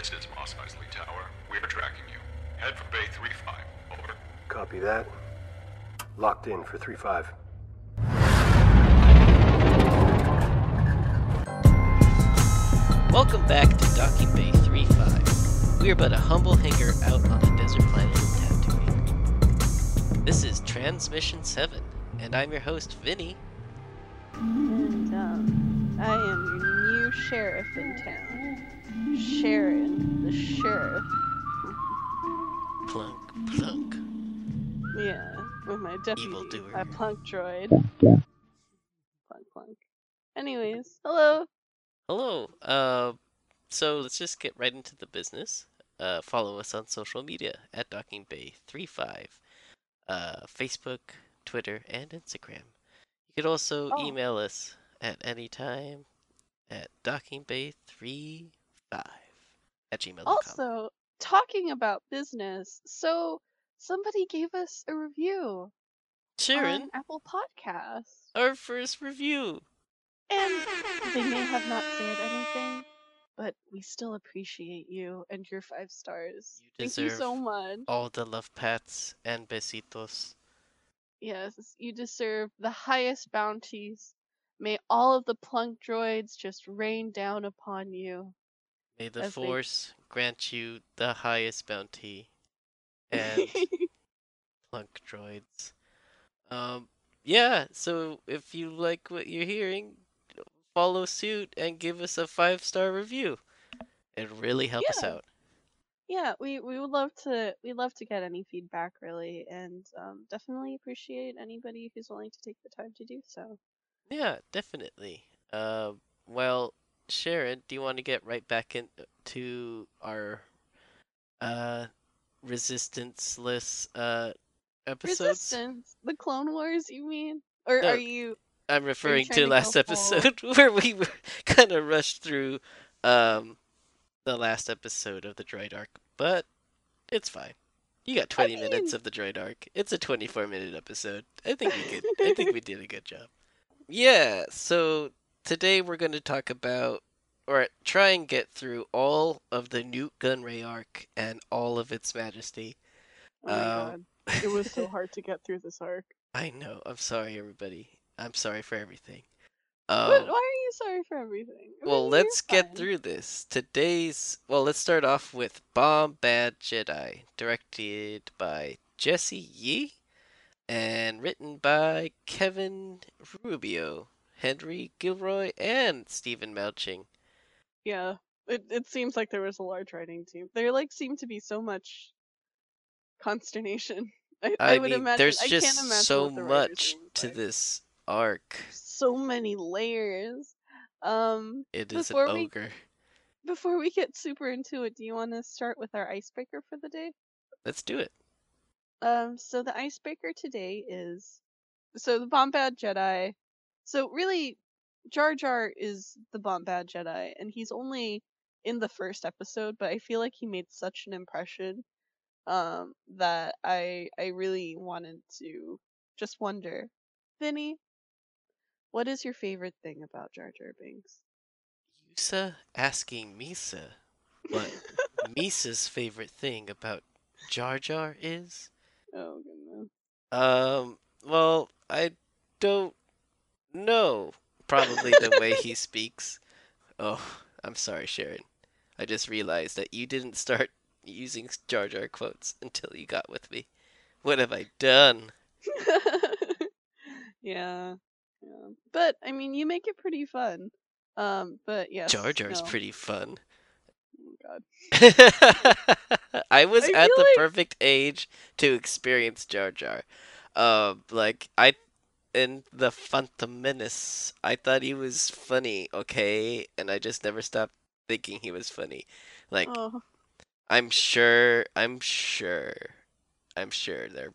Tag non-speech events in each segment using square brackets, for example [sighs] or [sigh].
This is Mos Eisley Tower. We are tracking you. Head for Bay 3-5. Over. Copy that. Locked in for 3 5. Welcome back to Docking Bay 3-5. We are but a humble hangar out on the desert planet of Tatooine. This is Transmission 7, and I'm your host, Vinny. And um, I am your new sheriff in town. Sharon, the sheriff. Plunk, plunk. Yeah, with my deputy, Evildoer. a plunk droid. Plunk, plunk. Anyways, hello. Hello. Uh, so let's just get right into the business. Uh, follow us on social media at Docking Bay 35, uh, Facebook, Twitter, and Instagram. You could also Oh. email us at any time at dockingbay35 at gmail.com. Also, talking about business, so somebody gave us a review Sharon, on Apple Podcasts, our first review. and they may have not said anything, but we still appreciate you and your five stars. You Thank you so deserve much. All the love pats and besitos. Yes, you deserve the highest bounties. May all of the plunk droids just rain down upon you. May the As they- force grant you the highest bounty and [laughs] plunk droids. Um, yeah, so if you like what you're hearing, follow suit and give us a five star review. It'd really help us Yeah. out. yeah, we we would love to we love to get any feedback really, and um, definitely appreciate anybody who's willing to take the time to do so. Yeah, definitely. Uh, well, Sharon, do you want to get right back into our uh resistance-less uh episodes? Resistance, the Clone Wars, you mean? Or No. are you? I'm referring trying to to last episode [laughs] where we were [laughs] kind of rushed through um the last episode of the droid arc, but it's fine. You got 20 minutes mean- of the droid arc. It's a 24 minute episode. I think we could I think we [laughs] did a good job. Yeah, so today we're going to talk about or try and get through all of the Nute Gunray arc and all of its majesty. Oh my Um, god, it was so hard to get through this arc. [laughs] I know. I'm sorry everybody. I'm sorry for everything. But Um, why are you sorry for everything? I Well, mean, let's get fine. through this. Today's well, let's start off with Bombad Jedi, directed by Jesse Yeh and written by Kevin Rubio, Henry Gilroy, and Stephen Melching. Yeah, it it seems like there was a large writing team. There like seemed to be so much consternation. [laughs] I, I, would mean, imagine. there's I just so much to like. this arc. So many layers. Um, It is an Before we- ogre. before we get super into it, do you want to start with our icebreaker for the day? Let's do it. Um, so the icebreaker today is so the Bombad Jedi. So really, Jar Jar is the Bombad Jedi, and he's only in the first episode, but I feel like he made such an impression um that I I really wanted to just wonder, Vinny, what is your favorite thing about Jar Jar Binks? Yusa asking Misa what [laughs] Misa's favorite thing about Jar Jar is. Oh goodness. Um, well, I don't know. Probably the way he [laughs] speaks. Oh, I'm sorry, Sharon. I just realized that you didn't start using Jar Jar quotes until you got with me. What have I done? [laughs] yeah, yeah. But I mean, you make it pretty fun. Um, but yeah. Jar Jar's no. pretty fun. God. [laughs] I was I at the like- perfect age to experience Jar Jar. Um, like I in the Phantom Menace, I thought he was funny, okay, and I just never stopped thinking he was funny. Like Oh, I'm sure, I'm sure, I'm sure there are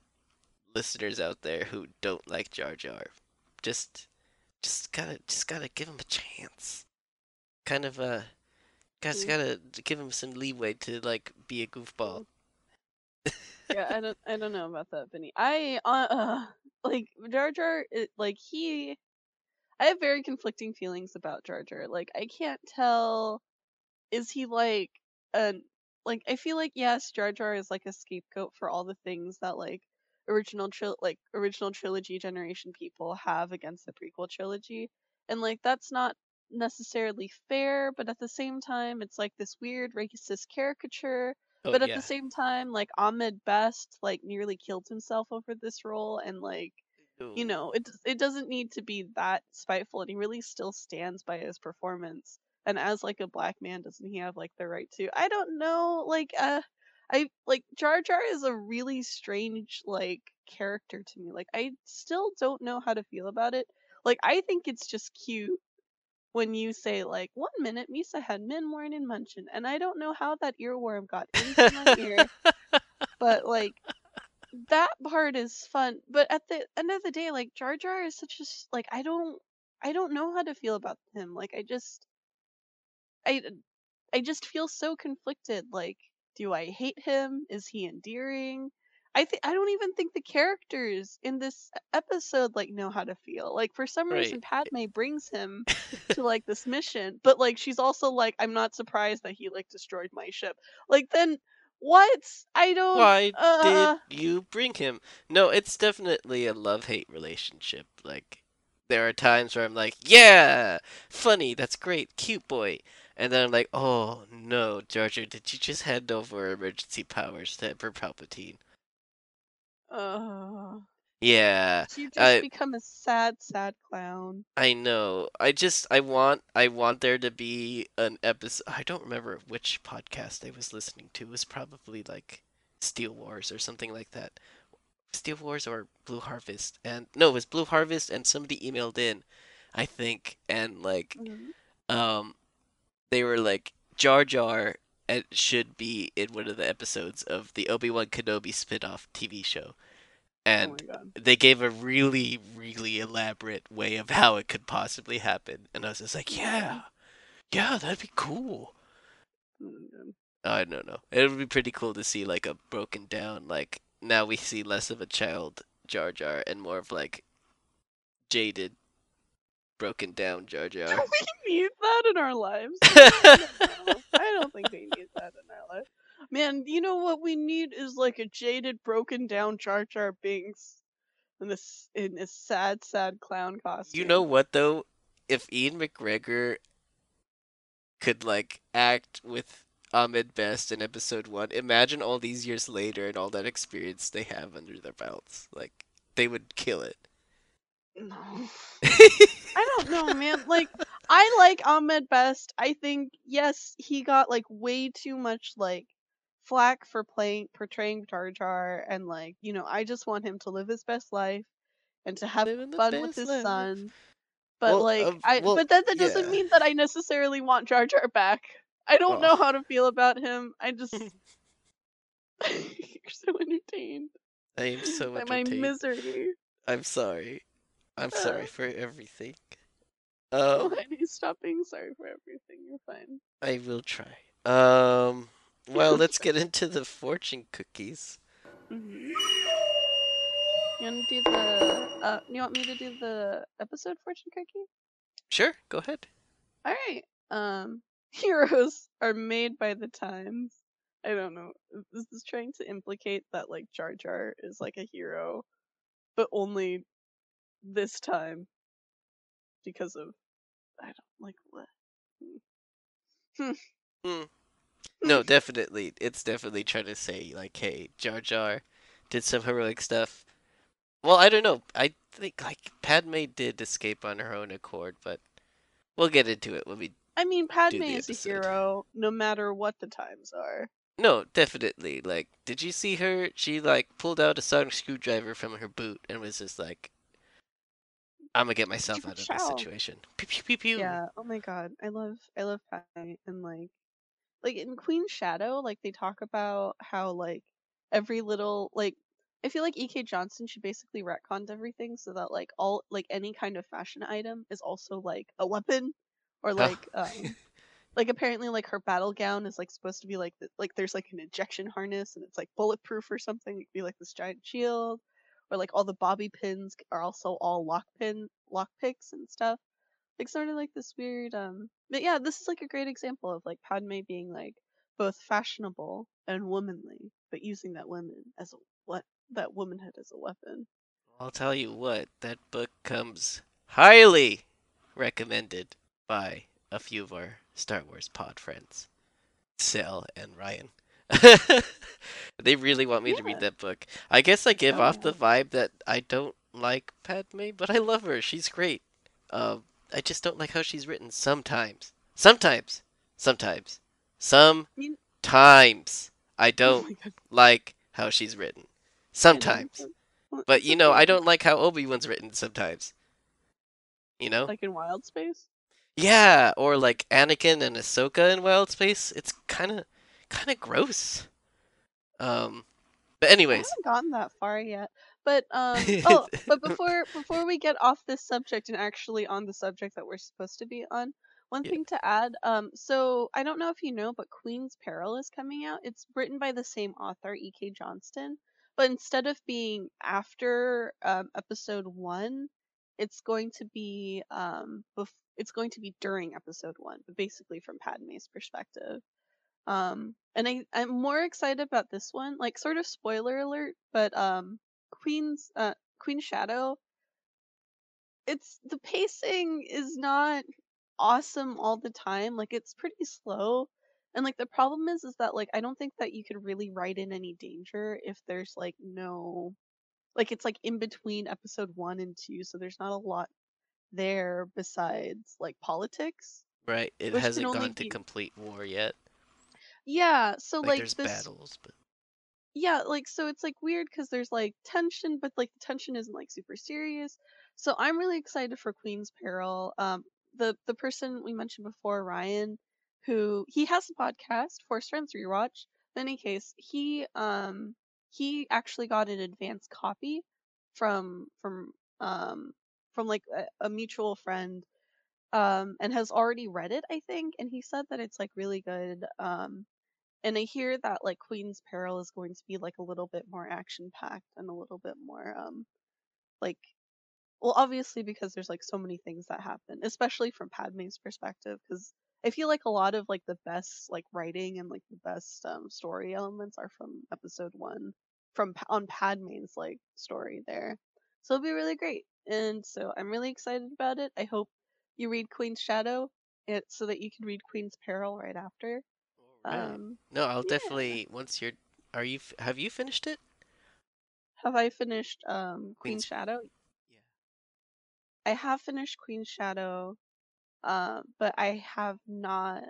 listeners out there who don't like Jar Jar. Just, just gotta, just gotta give him a chance. Kind of, uh, guys Mm. gotta give him some leeway to like be a goofball. yeah. I don't. I don't know about that, Vinny. I uh, uh [laughs] like Jar Jar. It, like he. I have very conflicting feelings about Jar Jar. Like I can't tell. Is he like and like I feel like yes, Jar Jar is like a scapegoat for all the things that like original tril like original trilogy generation people have against the prequel trilogy. And like that's not necessarily fair, but at the same time it's like this weird racist caricature. Oh But at yeah. the same time, like Ahmed Best like nearly killed himself over this role and like you know, it it doesn't need to be that spiteful, and he really still stands by his performance. And as like a black man, doesn't he have like the right to? I don't know, like uh, I like Jar Jar is a really strange like character to me. Like I still don't know how to feel about it. Like I think it's just cute when you say like one minute Misa had men Morin and Munchin, and I don't know how that earworm got into my ear, but like that part is fun but at the end of the day like jar jar is such a like i don't i don't know how to feel about him like i just i uh, i just feel so conflicted like do i hate him? Is he endearing i think i don't even think the characters in this episode like know how to feel like for some Right. reason padme brings him [laughs] to like this mission but like she's also like i'm not surprised that he like destroyed my ship like then what i don't Why uh did you bring him? No, it's definitely a love-hate relationship. Like, there are times where I'm like, yeah, funny, that's great, cute boy. And then I'm like, oh no, Jar, did you just hand over emergency powers to Emperor Palpatine? Uh Yeah, You just I become a sad, sad clown. I know. I just I want I want there to be an episode. I don't remember which podcast I was listening to. It was probably like Steel Wars or something like that. Steel Wars or Blue Harvest. And no, it was Blue Harvest and somebody emailed in, I think, and like um they were like Jar Jar uh, should be in one of the episodes of the Obi-Wan Kenobi spin-off TV show. Oh And god. they gave a really, really elaborate way of how it could possibly happen. And I was just like, yeah, yeah, that'd be cool. Oh. I don't know. It would be pretty cool to see like a broken down, like now we see less of a child Jar Jar and more of like jaded, broken down Jar Do Jar. [laughs] we need that in our lives? [laughs] I don't know. I don't think we need that in our life. Man, you know what we need is like a jaded, broken down Jar Jar Binks in this in this sad, sad clown costume. You know what though? If Ewan McGregor could like act with Ahmed Best in episode one, imagine all these years later and all that experience they have under their belts. Like they would kill it. No. [laughs] I don't know, man. Like, I like Ahmed Best. I think yes, he got like way too much like flack for playing portraying Jar Jar, and like you know, I just want him to live his best life and to have Living fun with his life. son. But Well, like, I well, but that that doesn't yeah. mean that I necessarily want Jar Jar back. I don't know Oh. how to feel about him. I just [laughs] [laughs] you're so entertained I am so by my entertained. misery. I'm sorry. I'm Uh. sorry for everything. [laughs] Um, Why stop being sorry for everything? You're fine. I will try. Um, well, [laughs] let's get into the fortune cookies. hmm You want to do the? Uh, you want me to do the episode fortune cookie? Sure, go ahead. All right. Um, [laughs] heroes are made by the times. I don't know. This is trying to implicate that like Jar Jar is like a hero, but only this time because of I don't like what. No, definitely. It's definitely trying to say, like, hey, Jar Jar did some heroic stuff. Well, I don't know. I think, like, Padme did escape on her own accord, but we'll get into it when we. I mean, Padme is a hero no matter what the times are. No, definitely. Like, did you see her? She, like, pulled out a sonic screwdriver from her boot and was just like, I'm gonna get myself out of this situation. Pew, pew, pew, pew. Yeah. Oh my god. I love I love Padme and like like in Queen Shadow, like they talk about how like every little like I feel like E.K. Johnston should basically retconned everything so that like all like any kind of fashion item is also like a weapon or [laughs] like um like apparently like her battle gown is like supposed to be like the, like there's like an ejection harness and it's like bulletproof or something. It could be like this giant shield or like all the bobby pins are also all lock pin lock picks and stuff like sort of like this weird um but yeah this is like a great example of like padme being like both fashionable and womanly, but using that woman as a what that womanhood as a weapon. I'll tell you what, that book comes highly recommended by a few of our Star Wars pod friends, Sel and Ryan. [laughs] they really want me to read that book. I guess I give Oh, off yeah. the vibe that I don't like Padme, but I love her. She's great. Um, I just don't like how she's written sometimes. Sometimes. Sometimes. Sometimes. I Oh don't God. like how she's written. Sometimes. But you know. I don't like how Obi Wan's written sometimes. You know? like in Wild Space. yeah, or like Anakin and Ahsoka in Wild Space. It's kind of, kind of gross. Um, but anyways, I haven't gotten that far yet. But um oh, [laughs] but before before we get off this subject and actually on the subject that we're supposed to be on, one Yeah. thing to add, um so I don't know if you know, but Queen's Peril is coming out. It's written by the same author, E.K. Johnston, but instead of being after um episode 1, it's going to be um bef- it's going to be during episode 1, but basically from Padme's perspective. Um, and I I'm more excited about this one. Like sort of spoiler alert, but um, Queen's uh Queen Shadow. It's the pacing is not awesome all the time. Like it's pretty slow. And like the problem is is that like I don't think that you could really write in any danger if there's like no like it's like in between episode 1 and 2, so there's not a lot there besides like politics. right, it hasn't gone to complete war yet. Yeah, so Like, like, there's this battles, but yeah like so it's like weird because there's like tension but like the tension isn't like super serious. So i'm really excited for queen's peril um the the person we mentioned before ryan who he has a podcast force friends rewatch. In any case he um he actually got an advance copy from from um from like a, a mutual friend um and has already read it i think and he said that it's like really good um and I hear that like Queen's Peril is going to be like a little bit more action packed and a little bit more um like well obviously because there's like so many things that happen, especially from Padme's perspective because I feel like a lot of like the best like writing and like the best um story elements are from episode 1 from on Padme's like story there. So it'll be really great. And so I'm really excited about it. I hope you read Queen's Shadow it, so that you can read Queen's Peril right after. Um no, I'll yeah. definitely once you're. Are you? Have you finished it? Have I finished um Queen Queen's- Shadow? Yeah. I have finished Queen Shadow, um, but I have not.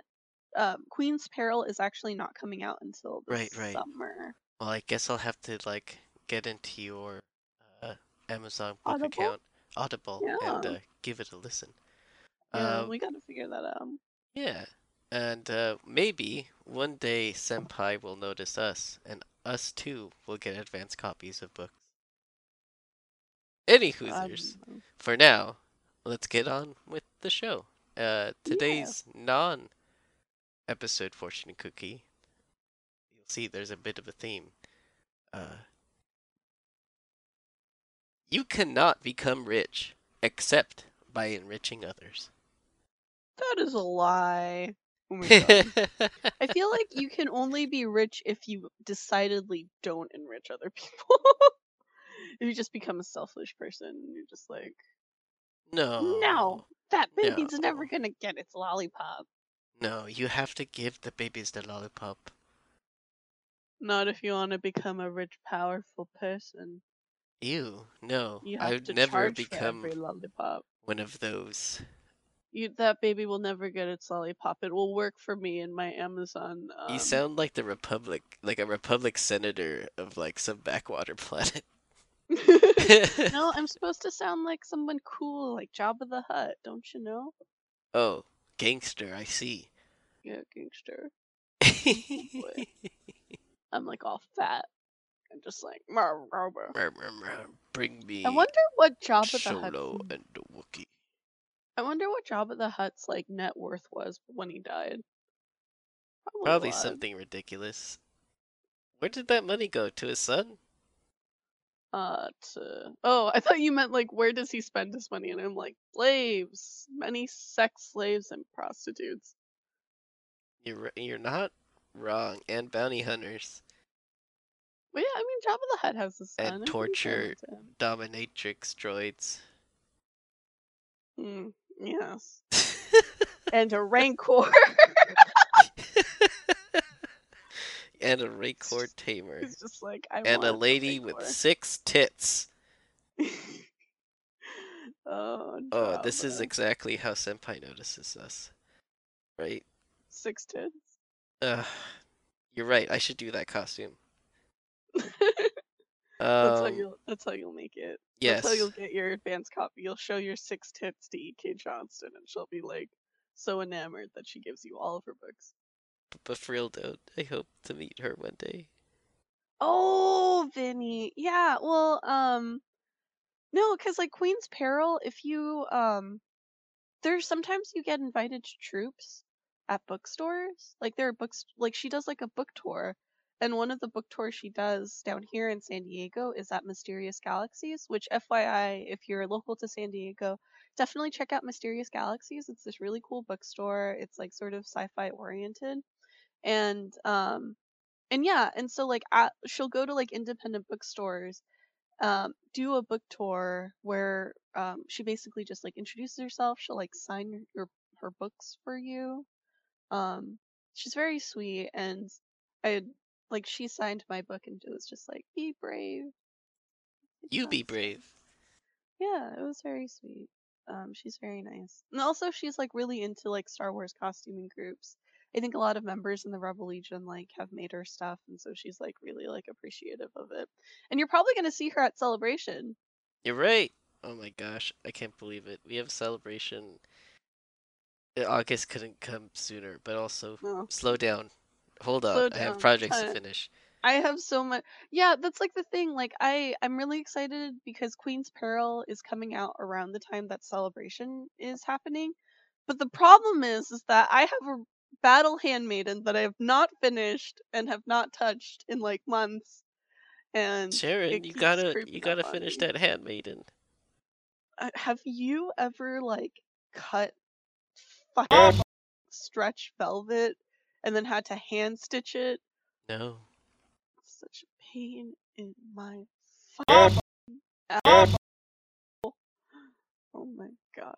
Um, Queen's Peril is actually not coming out until the Right, right. summer. Well, I guess I'll have to like get into your uh, Amazon book Audible? account, Audible, and Yeah. uh, give it a listen. Yeah, Um, we gotta figure that out. Yeah, and uh, maybe one day Senpai will notice us, and us too will get advanced copies of books. Any Hoosers, don't for now, let's get on with the show. Uh, today's non episode fortune cookie. You'll see there's a bit of a theme. Uh, you cannot become rich except by enriching others. That is a lie. Oh my god. [laughs] I feel like you can only be rich if you decidedly don't enrich other [laughs] people. if you just become a selfish person, you're just like, no. no, that baby's no. never gonna get its lollipop. No, you have to give the babies the lollipop. Not if you want to become a rich, powerful person. Ew, no. You have I'd to never become for every lollipop. one of those. You, that baby will never get its lollipop. It will work for me in my Amazon. Um, You sound like the Republic, like a Republic senator of like some backwater [laughs] planet. [laughs] no, I'm [laughs] supposed to sound like someone cool, like Jabba the Hutt. Don't you know? oh, gangster, I see. Yeah, gangster. I'm like all fat I'm just like. "Mar, mar, mar." Mer- mer- mer, Bring me I wonder what Jabba the Solo Hutt. and the Wookiee. I wonder what Jabba the Hutt's like net worth was when he died. Probably, Probably something ridiculous. Where did that money go? To his son? uh to oh i thought you meant like where does he spend his money and i'm like slaves many sex slaves and prostitutes You're you're not wrong. And bounty hunters. But yeah, I mean, Jabba the Hutt has a son. And torture- fan of him. Dominatrix droids. Mm, yes. [laughs] And a Rancor. [laughs] and a Rancor tamer. He's just like, I And a lady with six tits. [laughs] oh, Oh, this is exactly how Senpai notices us. Right? six tits. Uh, you're right. I should do that costume. That's how Um, you'll. That's how you'll make it. yes. That's how you'll get your advanced copy. You'll show your six tits to E.K. Johnston, and she'll be like so enamored that she gives you all of her books. But for real though, I hope to meet her one day. Oh, Vinny. Yeah. Well, um, no, because like Queen's Peril, if you um, there's sometimes you get invited to troops at bookstores. Like there are books, like she does like a book tour, and one of the book tours she does down here in San Diego is at Mysterious Galaxies. Which, FYI, if you're local to San Diego, definitely check out Mysterious Galaxies. It's this really cool bookstore. It's like sort of sci-fi oriented, and um and yeah and so like she'll go to like independent bookstores um do a book tour where um she basically just like introduces herself she'll like sign your, your her books for you um she's very sweet and i like she signed my book and it was just like be brave Like, You be brave. yeah, it was very sweet. Um, she's very nice. And also she's like really into like Star Wars costuming groups. I think a lot of members in the Rebel Legion like have made her stuff and so she's like really like appreciative of it. And you're probably gonna see her at Celebration. You're right. Oh my gosh, I can't believe it. We have a celebration. Uh, August couldn't come sooner, but also No. slow down. Hold on, Slow I have down. projects to Uh, finish. I have so much Yeah, that's like the thing. Like I I'm really excited because Queen's Peril is coming out around the time that Celebration is happening. But the problem is is that I have a Battle Handmaiden that I have not finished and have not touched in like months. And Sharon, it you keeps gotta you creeping gotta on finish me. that handmaiden. Uh, have you ever like cut fucking stretch velvet and then had to hand stitch it? No. Such a pain in my fucking ass. Oh my god.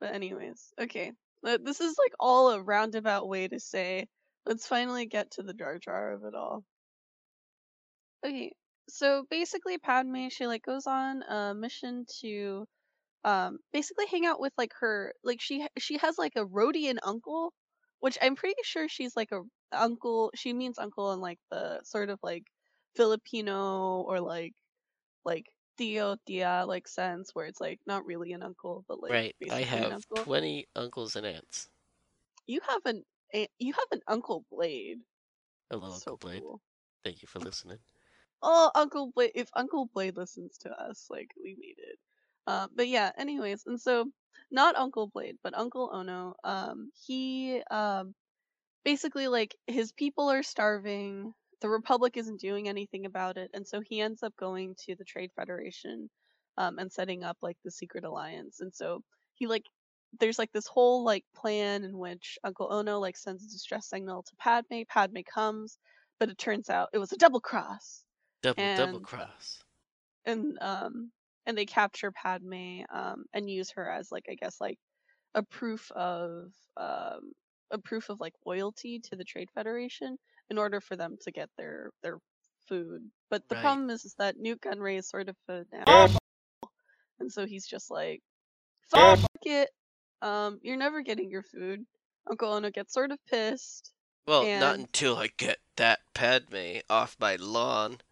But anyways, okay. This is like all a roundabout way to say let's finally get to the Jar Jar of it all. Okay, so basically Padme she like goes on a mission to um basically hang out with like her like she she has like a Rodian uncle, which I'm pretty sure she's like a uncle. She means uncle in like the sort of like Filipino or like like Tio Tia like sense where it's like not really an uncle but like right. I have uncle. twenty uncles and aunts. You have an you have an Uncle Blade. Hello, so Uncle Blade. cool. Thank you for listening. Oh, Uncle Blade! If Uncle Blade listens to us, like we made it. Um, but yeah, anyways, and so not Uncle Blade, but Uncle Ono. Um, he um, basically like his people are starving. The Republic isn't doing anything about it, and so he ends up going to the Trade Federation, um, and setting up like the secret alliance. And so he like there's like this whole like plan in which Uncle Ono like sends a distress signal to Padme. Padme comes, but it turns out it was a double cross Double double cross. and um and they capture Padme um and use her as like I guess like a proof of um a proof of like loyalty to the Trade Federation in order for them to get their their food. But the Right. problem is, is that Nute Gunray is sort of an asshole, and so he's just like fuck it. Um, you're never getting your food. Uncle Ono gets sort of pissed. Well, not until I get that Padme off my lawn.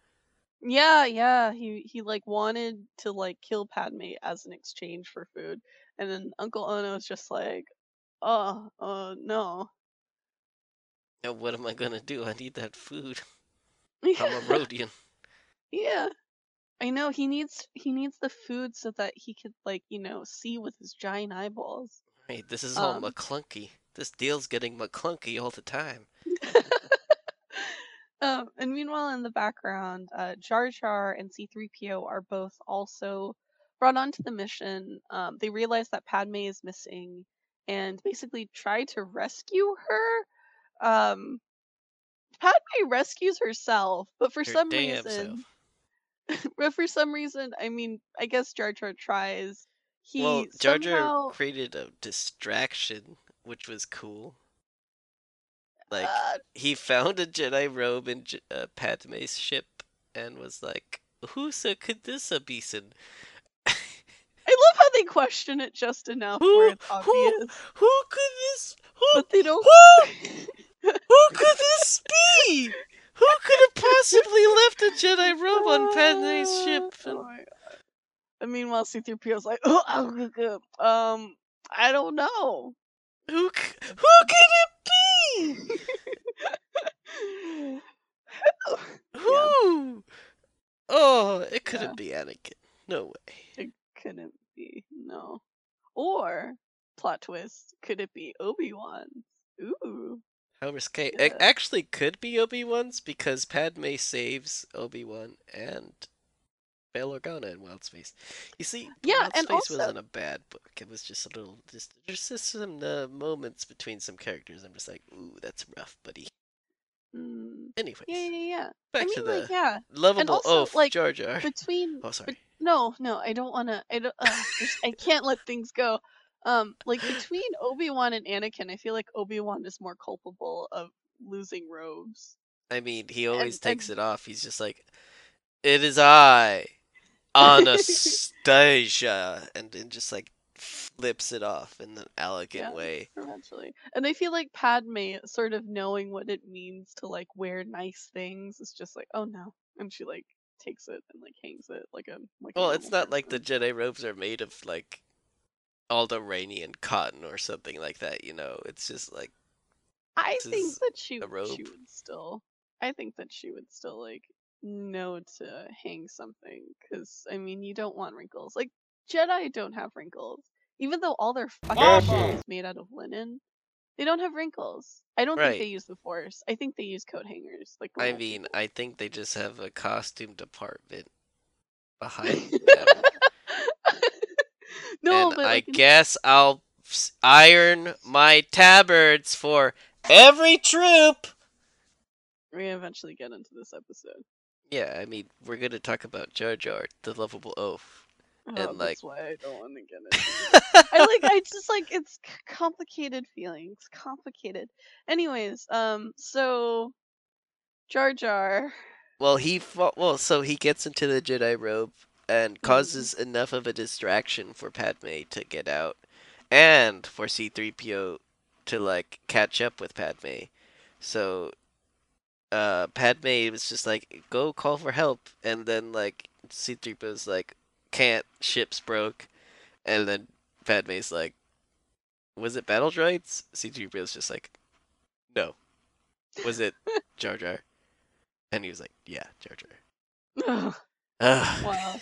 Yeah, yeah. He he like wanted to like kill Padme as an exchange for food, and then Uncle Ono is just like, oh, uh, no. Now what am I gonna do? I need that food. [laughs] I'm a Rodian. yeah. I know he needs he needs the food so that he could like you know see with his giant eyeballs. Right, this is all Um, McClunky. This deal's getting McClunky all the time. [laughs] [laughs] um, and meanwhile, in the background, uh, Jar Jar and C3PO are both also brought onto the mission. Um, they realize that Padme is missing and basically try to rescue her. Um, Padme rescues herself, but for Her some reason, [laughs] but for some reason, I mean, I guess Jar Jar tries. He Well, Jar Jar somehow, created a distraction, which was cool. Like uh, he found a Jedi robe in uh, Padme's ship and was like, "Whosa could this a beeson?" I love how they question it just enough Who- where it's obvious, Who could this? Who? but they don't. Who? [laughs] Who could this be? Who could have possibly left a Jedi robe on Padme's ship? Oh [laughs] And- god. And meanwhile, C-3PO's like, oh, [laughs] um, I don't know. Who? c- Who could it [laughs] [laughs] Who? Oh, it couldn't be Anakin. No way. It couldn't be, no. Or, plot twist, could it be Obi-Wan? Ooh. How risque. Yeah. It actually could be Obi Wan's because Padme saves Obi Wan and Bail Organa in Wild Space. You see, Yeah, Wild and Space also- wasn't a bad book. It was just a little, just there's just some uh, moments between some characters. I'm just like, ooh, that's rough, buddy. Mm. Anyways, Yeah, yeah, yeah. back I mean, to the like, yeah, lovable also, oaf, like, Jar Jar. between Oh, sorry. no, no, I don't want to. I don't. Uh, I can't let things go. Um, like between Obi Wan and Anakin, I feel like Obi Wan is more culpable of losing robes. I mean, he always and- takes and- it off. He's just like, "It is I, Anastasia," [laughs] uh, and then just like flips it off in an elegant Yeah. way. Eventually, and I feel like Padme, sort of knowing what it means to like wear nice things, is just like, oh no, and she like takes it and like hangs it like a like. a Well, it's normal not like the. Jedi robes are made of like Alderaanian cotton or something like that. You know, it's just like I think that she she would still. I think that she would still like know to hang something because I mean you don't want wrinkles. Like Jedi don't have wrinkles, even though all their fucking shit is made out of linen. They don't have wrinkles. I don't Right. think they use the Force. I think they use coat hangers. Like I normal mean, people. I think they just have a costume department behind them. [laughs] no, and but I like, in- guess I'll s- iron my tabards for every troop. we eventually get into this episode. Yeah, I mean, we're gonna talk about Jar Jar, the lovable oaf. Oh, And, like- that's why I don't want to get [laughs] into it. I like I just like it's complicated feelings, complicated. Anyways, um, so Jar Jar, well, he fa- well, so he gets into the Jedi robe and causes enough of a distraction for Padme to get out, and for C-3PO to like catch up with Padme. So, uh, Padme was just like, "Go call for help," and then like C-3PO's like, "Can't, ship's broke," and then Padme's like, "Was it battle droids?" C-3PO's just like, "No." Was it [laughs] Jar Jar? And he was like, "Yeah, Jar Jar." Ugh. wow,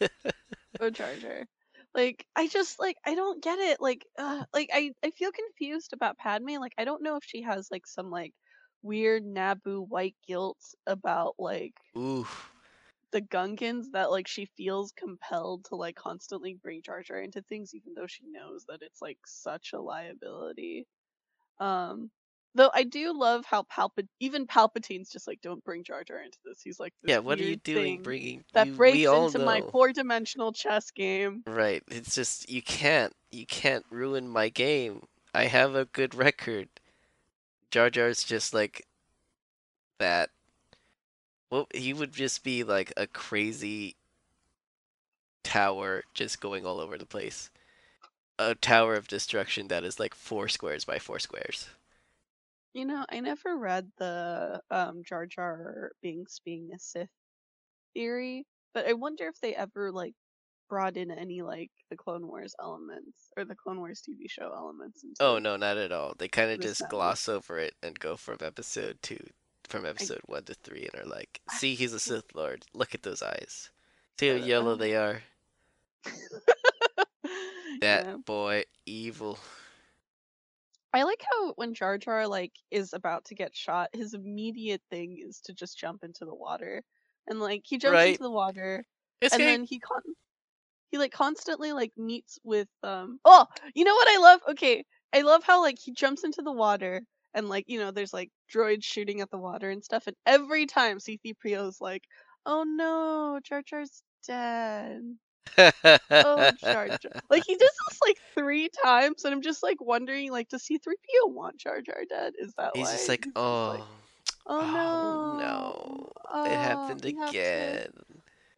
[laughs] oh Jar Jar, like I just like I don't get it. Like, uh, like I I feel confused about Padme. Like I don't know if she has like some like weird Naboo white guilt about like Ooh. the Gungans that like she feels compelled to like constantly bring Jar Jar into things, even though she knows that it's like such a liability. Um, though I do love how Palpat even Palpatine's just like, don't bring Jar Jar into this. He's like, Yeah, what are you doing bringing that you, breaks into know. my four dimensional chess game? Right. It's just you can't you can't ruin my game. I have a good record. Jar Jar's just like that. Well, he would just be like a crazy tower just going all over the place. A tower of destruction that is like four squares by four squares. You know, I never read the um Jar Jar Binks being a Sith theory, but I wonder if they ever like brought in any like the Clone Wars elements or the Clone Wars TV show elements. Into Oh no, not at all. They kind of just gloss over it and go from episode two, from episode one to three, and are like, "See, he's a Sith Lord. Look at those eyes. See how yellow uh. they are. [laughs] That Yeah. boy, evil." I like how when Jar Jar like is about to get shot, his immediate thing is to just jump into the water, and like he jumps Right. into the water, It's and then he con he like constantly like meets with um oh you know what I love okay I love how like he jumps into the water and like you know, there's like droids shooting at the water and stuff, and every time C-3PO is like, "Oh no, Jar Jar's dead." Oh, Jar Jar. [laughs] Like he does this like three times, and I'm just like wondering, like, does C-3PO want Jar Jar dead? Is that He's why? just like, He's just oh, like, oh oh no, no, it oh, happened we to, again.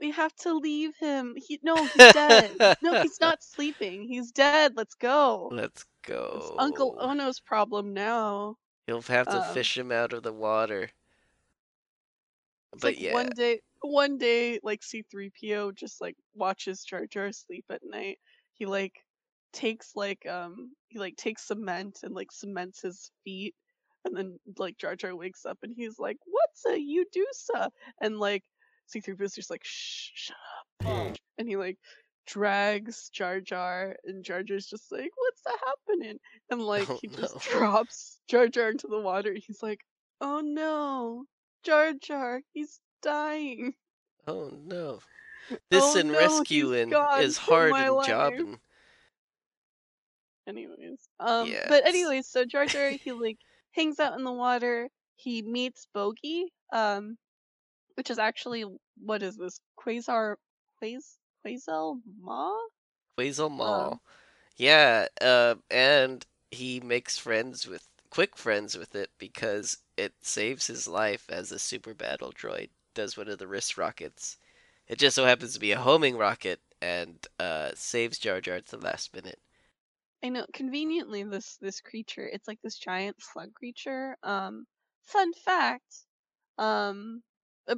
We have to leave him. He no, he's dead. No, he's [laughs] not sleeping. He's dead. Let's go. Let's go. It's Uncle. Ono's problem now. You'll have to Um, fish him out of the water. It's But like yeah, one day, one day, like C-3PO just like watches Jar Jar sleep at night. He like takes like um he like takes cement and like cements his feet, and then like Jar Jar wakes up and he's like, "What's a Udusa?" And like C-3PO's just like, "Shh, shut up, bitch," and he like drags Jar Jar, and Jar Jar's just like, "What's that happening?" And [laughs] like oh he just drops Jar Jar into the water. He's like, "Oh no." Jar Jar, he's dying. oh no. [laughs] This Oh and no, rescuing is hard and life. jobbing. Anyways, um, Yes. but anyways, so Jar Jar he [laughs] like hangs out in the water. He meets Bogey, um, which is actually what is this Quasar Quas Quasel Ma? Quasel Um, Mall. Yeah, uh, and he makes friends with quick friends with it because it saves his life as a super battle droid does one of the wrist rockets. It just so happens to be a homing rocket and uh, saves Jar Jar at the last minute. I know conveniently this this creature it's like this giant slug creature. Um, fun fact, um,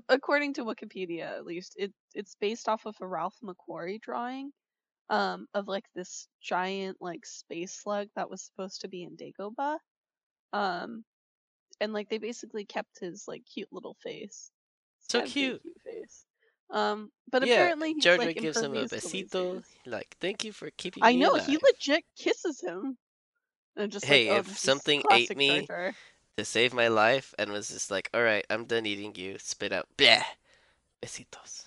according to Wikipedia at least, it it's based off of a Ralph McQuarrie drawing, um, of like this giant like space slug that was supposed to be in Dagobah. Um, and like they basically kept his like cute little face. So got a very cute. cute face. Um, but Yeah, apparently he's like gives him a besito. Like, thank you for keeping I know alive. he legit kisses him. And just Hey, like, oh, if something ate me. To save my life and was just like, all right, I'm done eating you. Spit out. Bleh. Besitos.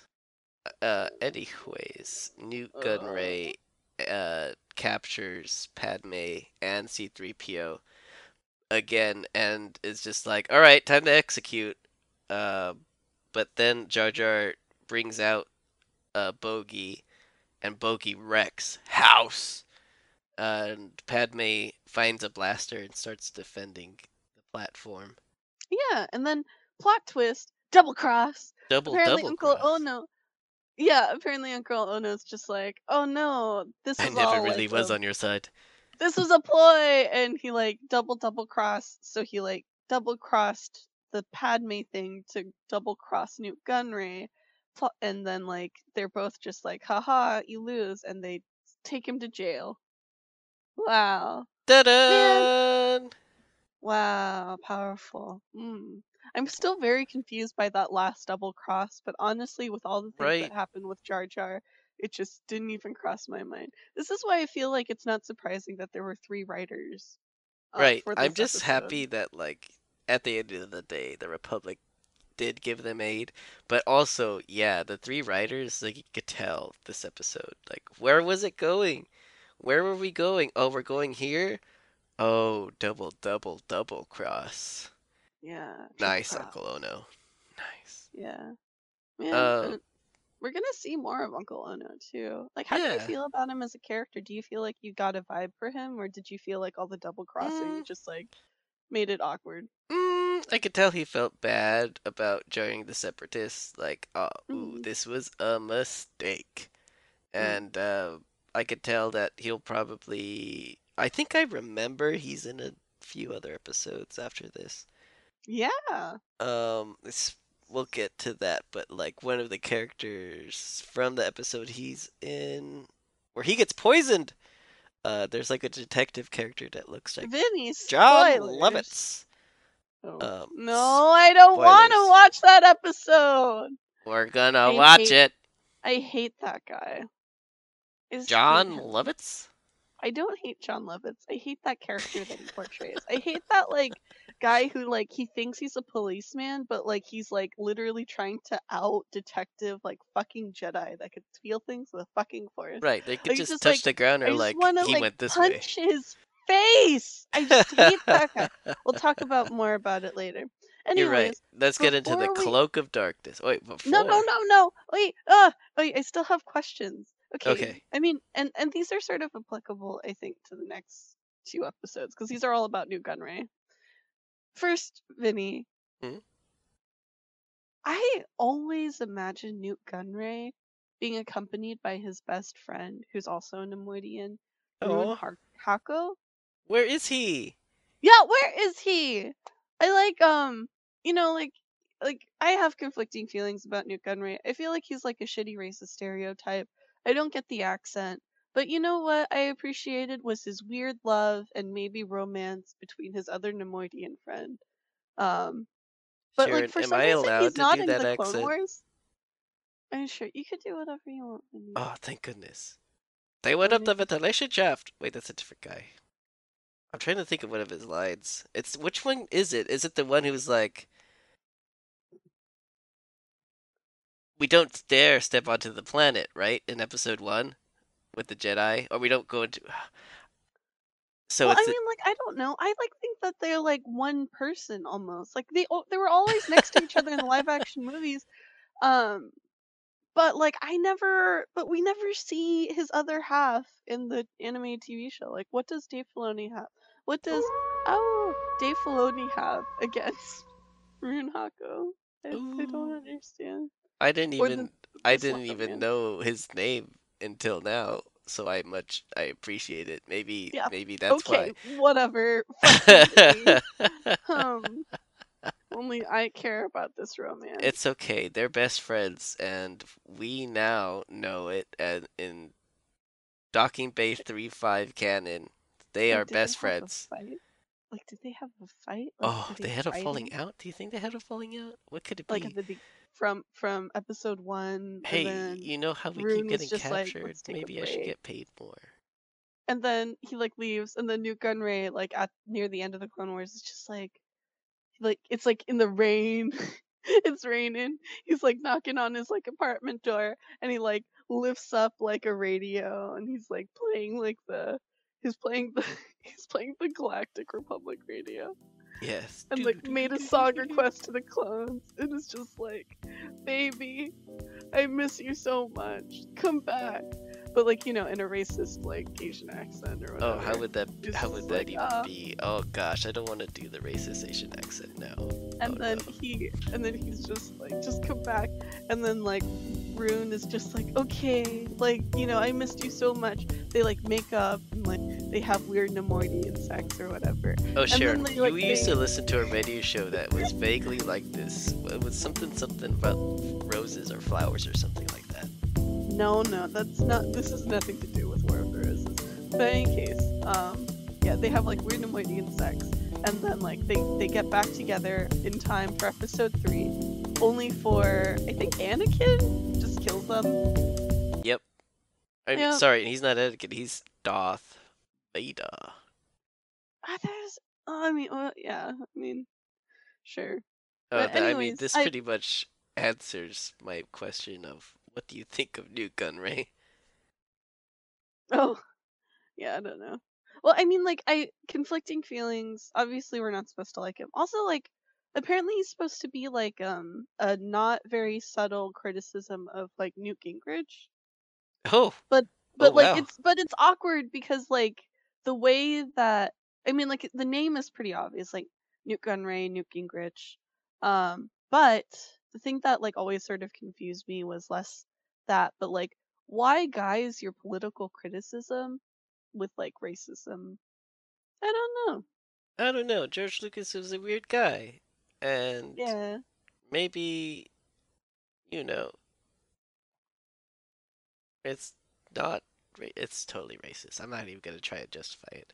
Uh, anyways, Nute Uh. Gunray uh, captures Padme and C-3PO again and is just like, all right, time to execute. Uh, but then Jar Jar brings out uh, Bogey, and Bogey wrecks house. and Padme finds a blaster and starts defending platform. Yeah, and then plot twist, double cross. Double apparently double Uncle cross. Ono. Yeah, apparently Uncle Ono's just like, oh no, this I is never all really like was a- on your side. this was a ploy, and he like double double crossed. So he like double crossed the Padme thing to double cross Nute Gunray, and then like they're both just like, haha, you lose, and they take him to jail. Wow. Da-da! Wow, powerful. Mm. I'm still very confused by that last double cross, but honestly, with all the things Right. that happened with Jar Jar, it just didn't even cross my mind. This is why I feel like it's not surprising that there were three writers. uh, Right. for I'm this just episode. happy that like at the end of the day the Republic did give them aid, but also yeah, the three writers like you could tell this episode like where was it going? Where were we going? Oh, we're going here. Oh, double double double cross. Yeah. Nice. Uncle Ono. Nice. Yeah. Man, Uh, we're gonna see more of Uncle Ono too. Like, how do you feel about him as a character? Do you feel like you got a vibe for him, or did you feel like all the double crossing Mm. just like made it awkward? Mm, I could tell he felt bad about joining the Separatists. Like, oh, ooh, Mhm. this was a mistake. Mm. And uh, I could tell that he'll probably. I think I remember he's in a few other episodes after this. Yeah. Um, it's, we'll get to that, but like one of the characters from the episode he's in, where he gets poisoned. Uh, there's like a detective character that looks like Vinny, Jon. Lovitz. Oh. Um, no, I don't want to watch that episode. We're gonna I watch hate it. I hate that guy. Is Jon. Lovitz? I don't hate Jon Lovitz. I hate that character that he portrays. I hate that like guy who like he thinks he's a policeman, but like he's like literally trying to out detective like fucking Jedi that could feel things with a fucking force. Right, they could Like, just just, touch like, the ground or like want to he like went this way. punch his face. I just hate that guy. [laughs] We'll talk about more about it later. Anyways, You're right. Let's get into the we- cloak of darkness. Wait, before. No, no, no, no. Wait, uh, wait. I still have questions. Okay. Okay. I mean, and and these are sort of applicable, I think, to the next two episodes because these are all about Nute Gunray. First, Vinny. Hmm? I always imagine Nute Gunray being accompanied by his best friend, who's also a Neimoidian, Ruin Aw. Har- Hako. Where is he? Yeah, where is he? I like um, you know, like like I have conflicting feelings about Nute Gunray. I feel like he's like a shitty racist stereotype. I don't get the accent, but you know what I appreciated was his weird love and maybe romance between his other Neimoidian friend. Um, but Sharon, like for some I reason he's not in the Clone? Wars. I'm sure you could do whatever you want. Vinny. Oh, thank goodness. They went up the ventilation shaft. Wait, that's a different guy. I'm trying to think of one of his lines. It's which one is it? Is it the one who's like, "We don't dare step onto the planet," right? In episode one, with the Jedi, or we don't go into. [sighs] So well, I mean, like I don't know. I like think that they're like one person almost. Like they they were always next to each other in the live action movies. Um, but like I never, but we never see his other half in the animated TV show. Like, what does Dave Filoni have? What does oh Dave Filoni have [laughs] against Rune Haako? I, I don't understand. I didn't even I didn't even know his name until now. So I much I appreciate it. Maybe Yeah, maybe that's okay, why. whatever. [laughs] um, only I care about this romance. It's okay. They're best friends, and we now know it. And in Docking Bay Three Five canon, they Like, are best a friends. Like, did they have a fight? Like, Oh, were they had a falling out. Do you think they had a falling out? What could it Like at the be- from from episode one, Hey, you know how we Rune keep getting like, captured? "Let's take a Maybe I should get paid more. and then he like leaves, and then Nute Gunray like at near the end of the Clone Wars is just like, like it's like in the rain. [laughs] it's raining. He's like knocking on his like apartment door, and he like lifts up like a radio, and he's like playing like the. He's playing the [laughs] he's playing the Galactic Republic radio. Yes. and like made a song request to the clones. It is just like, baby, I miss you so much. Come back. But like you know, in a racist like Asian accent or whatever. Oh, how would that? It's How would that like, even ah. be? Oh gosh, I don't want to do the racist Asian accent now. And oh, then no. he, and then he's just like, just come back. And then like, Rune is just like, okay, like you know, I missed you so much. They like make up and like they have weird Neimoidian sex or whatever. Oh, then Sharon, they, like, you used to listen to a radio show that was vaguely like this. It was something, something about roses or flowers or something like that. No, no, that's not. This has nothing to do with War of the Roses. But in any case, um, yeah, they have like weird Neimoidian sex, and then like they they get back together in time for episode three, only for I think Anakin just kills them. Yep. I'm Yeah. sorry, he's not Anakin. He's Darth Vader. There's. Oh, I mean, well, yeah, I mean, sure. Oh, But th- I mean, this I- pretty much answers my question of what do you think of Nute Gunray? Oh, yeah, I don't know. Well, I mean, like, I conflicting feelings. Obviously, we're not supposed to like him. Also, like, apparently he's supposed to be like um a not very subtle criticism of like Newt Gingrich. Oh, but Oh, like wow. it's but it's awkward because like the way that I mean like the name is pretty obvious like Nute Gunray, Newt Gingrich. Um but the thing that like always sort of confused me was less that but like why guys your political criticism with like racism? I don't know. I don't know. George Lucas was a weird guy, and Yeah. maybe, you know, it's not. It's totally racist. I'm not even gonna try to justify it.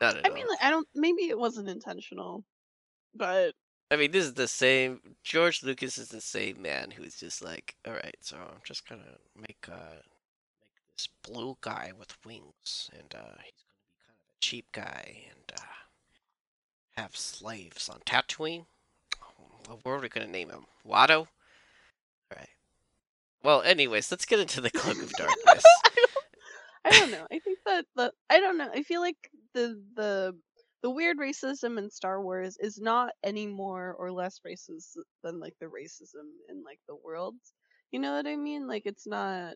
Not at I all. mean like I don't maybe it wasn't intentional. But I mean, this is the same. George Lucas is the same man who's just like, all right, so I'm just gonna make uh make this blue guy with wings, and uh, he's gonna be kind of a cheap guy, and uh, have slaves on Tatooine. Oh, What are we gonna name him? Watto. All right. Well, anyways, let's get into the Cloak of [laughs] Darkness. I don't, know. I think that the I don't know. I feel like the the the weird racism in Star Wars is not any more or less racist than like the racism in like the world. You know what I mean? Like it's not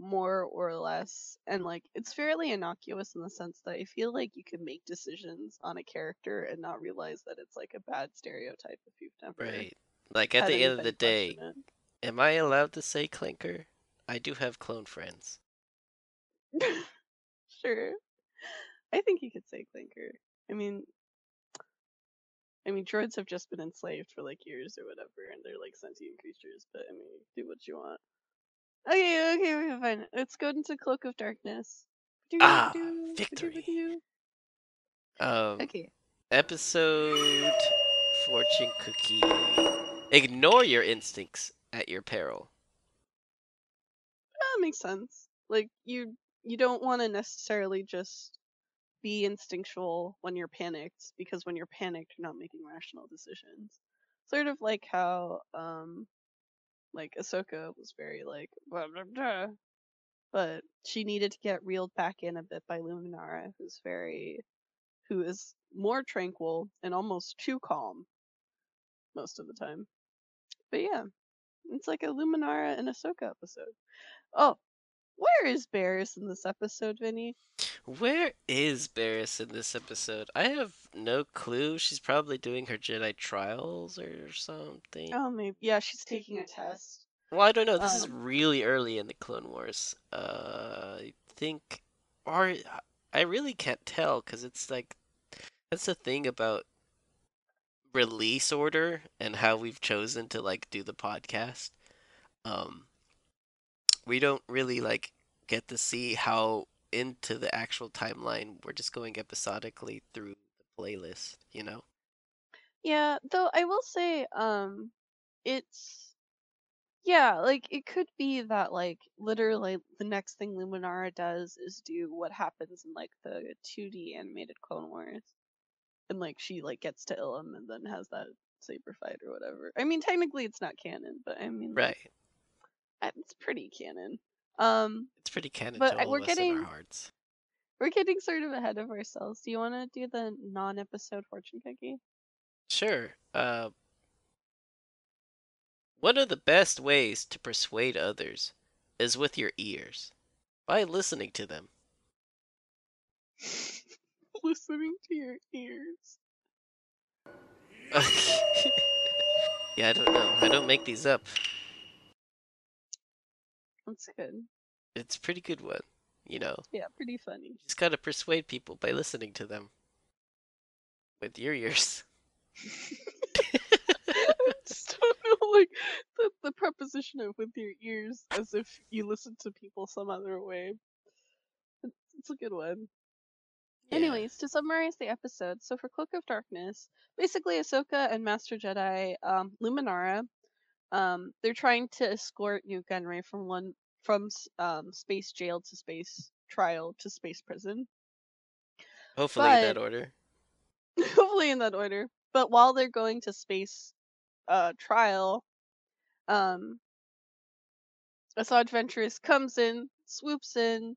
more or less and like it's fairly innocuous in the sense that I feel like you can make decisions on a character and not realize that it's like a bad stereotype if you've never Right. Like at the end of the day, am I allowed to say clinker? I do have clone friends. It. [laughs] sure. I think you could say clinker. I mean I mean droids have just been enslaved for like years or whatever and they're like sentient creatures, but I mean do what you want. Okay, okay, okay, fine. Let's go into Cloak of Darkness. Ah, victory. Um, Okay. episode fortune cookie. Ignore your instincts at your peril. That makes sense. Like you you don't want to necessarily just be instinctual when you're panicked because when you're panicked you're not making rational decisions. Sort of like how um like Ahsoka was very like blah, blah, blah, but she needed to get reeled back in a bit by Luminara who's very who is more tranquil and almost too calm most of the time. But yeah, it's like a Luminara and Ahsoka episode. Oh, where is Barris in this episode, Vinny? Where is Barris in this episode? I have no clue. She's probably doing her Jedi trials or something. Oh, maybe. Yeah, she's taking a test. Well, I don't know. This is Um, really early in the Clone Wars. Uh, I think, or I really can't tell because it's like that's the thing about release order and how we've chosen to like do the podcast. Um, we don't really like get to see how into the actual timeline. We're just going episodically through the playlist, you know? Yeah, though I will say, um, it's yeah, like it could be that like literally the next thing Luminara does is do what happens in like the 2D animated Clone Wars, and like she like gets to Ilum and then has that saber fight or whatever. I mean, technically it's not canon, but I mean, like, Right. It's pretty canon. Um, It's pretty canon But we're of us in getting- our hearts. we're getting sort of ahead of ourselves. Do you want to do the non-episode fortune cookie? Sure. Uh, one of the best ways to persuade others is with your ears, by listening to them. [laughs] Listening to your ears. [laughs] yeah, I don't know. I don't make these up. That's good. It's a pretty good one. You know, Yeah, pretty funny. you just gotta persuade people by listening to them with your ears. I just don't know, like the, the preposition of with your ears, as if you listen to people some other way. It's, it's a good one. Yeah. Anyways, to summarize the episode, so for Cloak of Darkness, basically Ahsoka and Master Jedi um, Luminara, um, they're trying to escort Nute Gunray from one from um, space jail to space trial to space prison. Hopefully in that order. [laughs] hopefully in that order. But while they're going to space uh trial, um Asajj Ventress comes in, swoops in,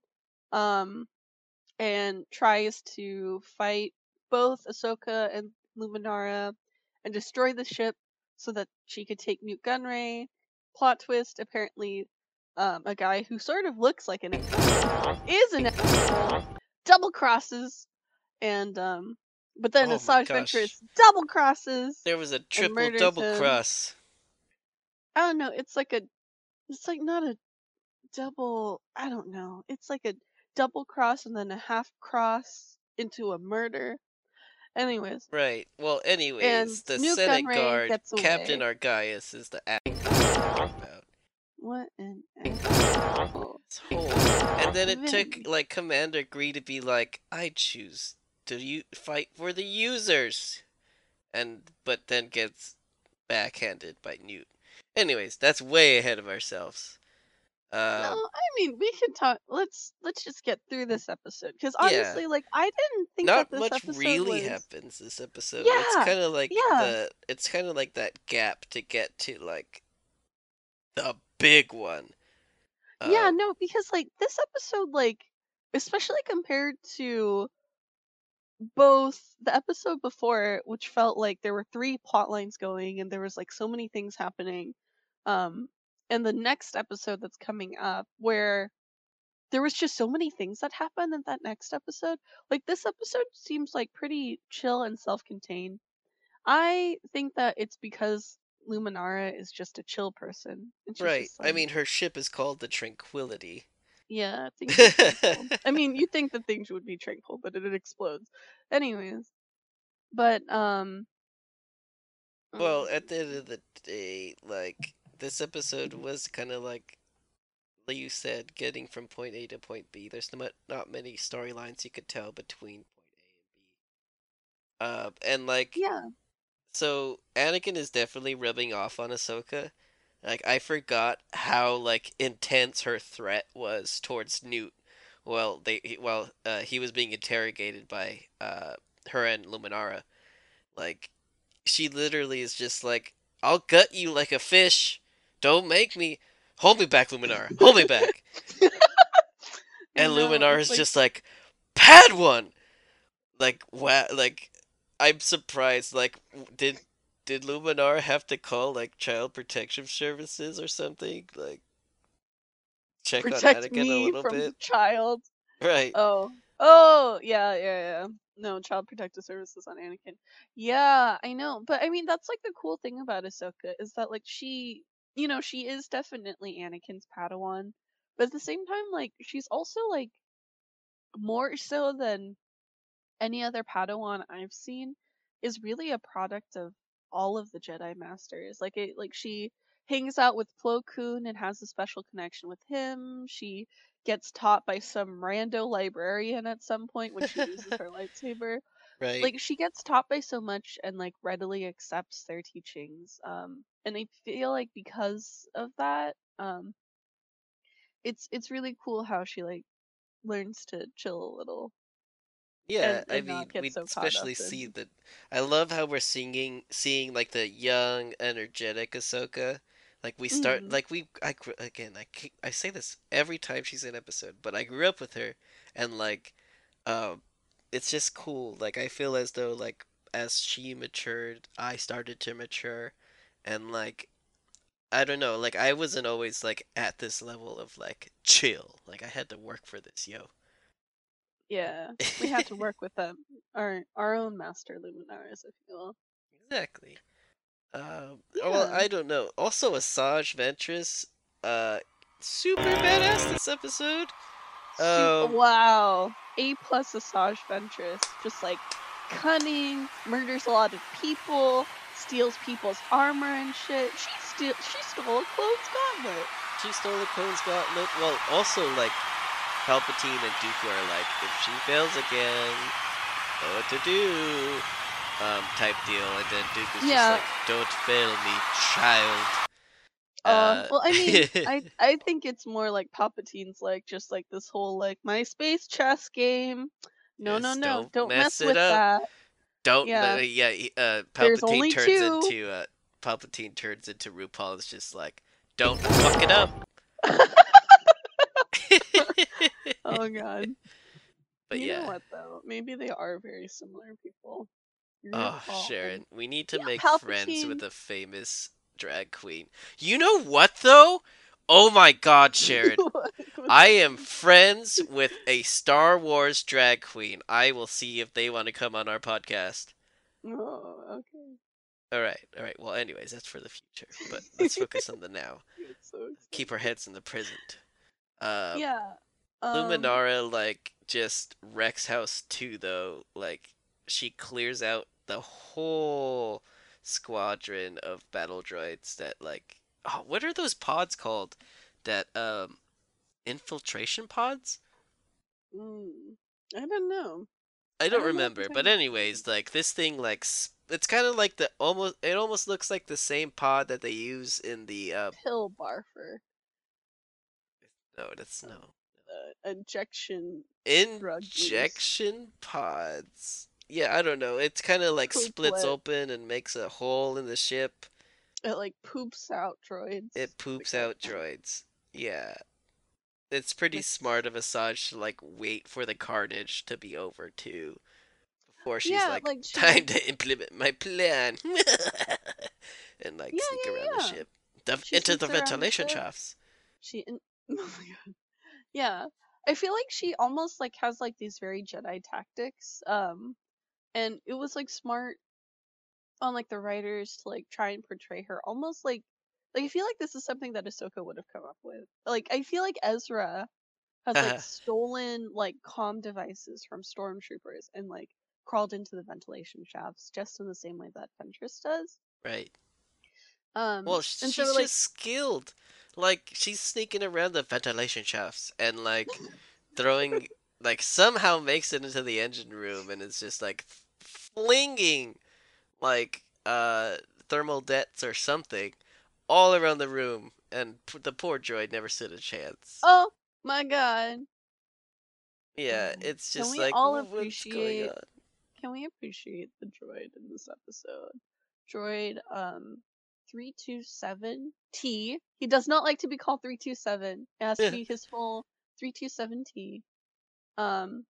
um, and tries to fight both Ahsoka and Luminara and destroy the ship so that she could take Nute Gunray. Plot twist, apparently um a guy who sort of looks like an is an double crosses and um but then Oh Asajj. Ventress double crosses. There was a triple double him. cross. I don't know, it's like a it's like not a double I don't know. It's like a double cross and then a half cross into a murder. Anyways, Right. Well, anyways, the Newt Senate guard, Captain. Argyus, is the what an asshole. And then it took like Commander Gree to be like, "I choose to you fight for the users," and but then gets backhanded by Nute. Anyways, that's way ahead of ourselves. No, I mean we can talk. Let's let's just get through this episode because Yeah. honestly, like I didn't think not that this much episode really was... happens this episode. Yeah, it's kind of like yeah. the it's kind of like that gap to get to like the big one. yeah, Um, no, because like this episode, like especially compared to both the episode before, which felt like there were three plot lines going and there was like so many things happening, um, and the next episode that's coming up where there was just so many things that happened in that next episode. Like this episode seems like pretty chill and self-contained. I think that it's because Luminara is just a chill person. Right. just I mean, her ship is called the Tranquility. yeah, are. I [laughs] mean, you think that things would be tranquil, but it, it explodes. Anyways, but um, Well, um, at the end of the day, like this episode was kind of like, like you said, getting from point A to point B. There's not not many storylines you could tell between point A and B. Uh, and like, yeah, so Anakin is definitely rubbing off on Ahsoka. Like I forgot how like intense her threat was towards Nute. Well, they he- well uh, he was being interrogated by uh her and Luminara. Like she literally is just like, "I'll gut you like a fish. Don't make me. Hold me back, Luminara. Hold me back." [laughs] And know, Luminara is like- just like, "Padawan." Like wow, like I'm surprised. Like did did Luminar have to call like child protection services or something? Like check protect on Anakin a me little from bit, the child. right? Oh, oh, yeah, yeah, yeah. No, Child Protective Services on Anakin. Yeah, I know, but I mean that's like the cool thing about Ahsoka is that like she, you know, she is definitely Anakin's Padawan, but at the same time, like she's also like more so than any other Padawan I've seen is really a product of all of the Jedi Masters. Like it, like she hangs out with Plo Koon and has a special connection with him. She gets taught by some rando librarian at some point when she uses [laughs] her lightsaber. Right. Like she gets taught by so much and like readily accepts their teachings. Um, and I feel like because of that, um, it's it's really cool how she like learns to chill a little. Yeah, and- I and not mean, we so especially see in- that. I love how we're singing, seeing like the young, energetic Ahsoka. Like we start, Mhm. like we, I again, I I say this every time she's in episode, but I grew up with her, and like, um, it's just cool. Like I feel as though like as she matured, I started to mature, and like, I don't know, like I wasn't always like at this level of like chill. Like I had to work for this, yo. Yeah, we had to work with them, our our own master luminaries, if you will. Exactly. Um, well, I don't know. Also, Asajj Ventress, uh, super badass this episode. Um, wow, A plus Asajj Ventress, just like cunning, murders a lot of people, steals people's armor and shit. She steal she stole a clothes gauntlet. She stole the Clone's Gauntlet. Well, also, like, Palpatine and Dooku are like, if she fails again, know what to do, um, type deal. And then Dooku's Yeah. just like, don't fail me, child. Uh, well, I mean, I [laughs] I think it's more like Palpatine's like just like this whole like my space chess game. No, no, Yes, no, don't don't, mess mess, it with up. that. Don't Yeah. uh, yeah uh Palpatine turns two. into uh Palpatine turns into RuPaul is just like don't fuck it up. [laughs] Oh god. [laughs] but you yeah. know what though? Maybe they are very similar people. Oh, Sharon, we need to Yeah, make friends with a famous drag queen. You know what though? Oh my god, Sharon. [laughs] I am friends with a Star Wars drag queen. I will see if they want to come on our podcast. Oh, okay. All right, all right. Well, anyways, that's for the future. But let's focus on the [laughs] now. So Keep our heads in the present. Uh, Yeah. Um, Luminara like just wrecks house 2 though. Like she clears out the whole squadron of battle droids that like oh, what are those pods called? That um infiltration pods? mm, I don't know. I don't don't remember, but anyways, like this thing like it's kind of like the almost it almost looks like the same pod that they use in the uh Pill barfer. no, that's no. Uh, injection. Drug use. Injection pods. Yeah, I don't know. It's kind of like splits open and makes a hole in the ship. It like poops out droids. It poops out droids. Yeah. it's pretty smart of Asajj to like wait for the carnage to be over too, before she's Yeah, like, like, [laughs] she- time to implement my plan, [laughs] and like Yeah, sneak yeah, around the ship, the, into the around the ventilation shafts. She in- [laughs] oh my god. Yeah. I feel like she almost like has like these very Jedi tactics. Um and it was like smart on like the writers to like try and portray her almost like like I feel like this is something that Ahsoka would have come up with. Like I feel like Ezra has like [laughs] stolen like comm devices from stormtroopers and like crawled into the ventilation shafts just in the same way that Ventress does. Right. Um Well, she's so like just skilled. Like she's sneaking around the ventilation shafts and like [laughs] throwing, like somehow makes it into the engine room and it's just like flinging, like uh thermal dets or something, all around the room. And p- the poor droid never stood a chance. Oh my god. yeah, it's can just we like all "Wha- what's going appreciate-? Can we appreciate the droid in this episode? Droid um 327T. He does not like to be called 327. It has to [laughs] be his full 327T. Um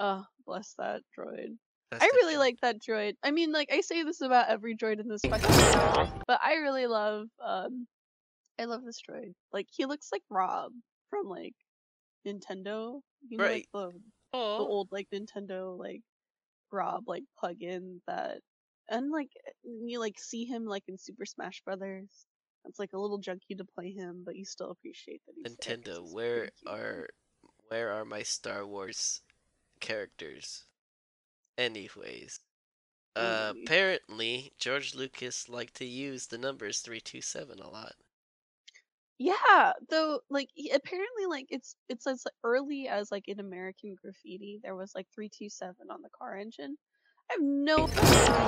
oh, bless that droid. That's I really like that droid. I mean, like I say this about every droid in this fucking but I really love um I love this droid. Like he looks like Rob from like Nintendo. You know, Right. like the the old like Nintendo like Rob like plug-in that and like you like see him like in Super Smash Brothers. It's like a little junky to play him, but you still appreciate that he's Nintendo, where are where are my Star Wars characters? Anyways, uh, apparently George Lucas liked to use the numbers three two seven a lot. Yeah, though like he, apparently like it's it's as early as like in American Graffiti there was like 327 on the car engine. I have no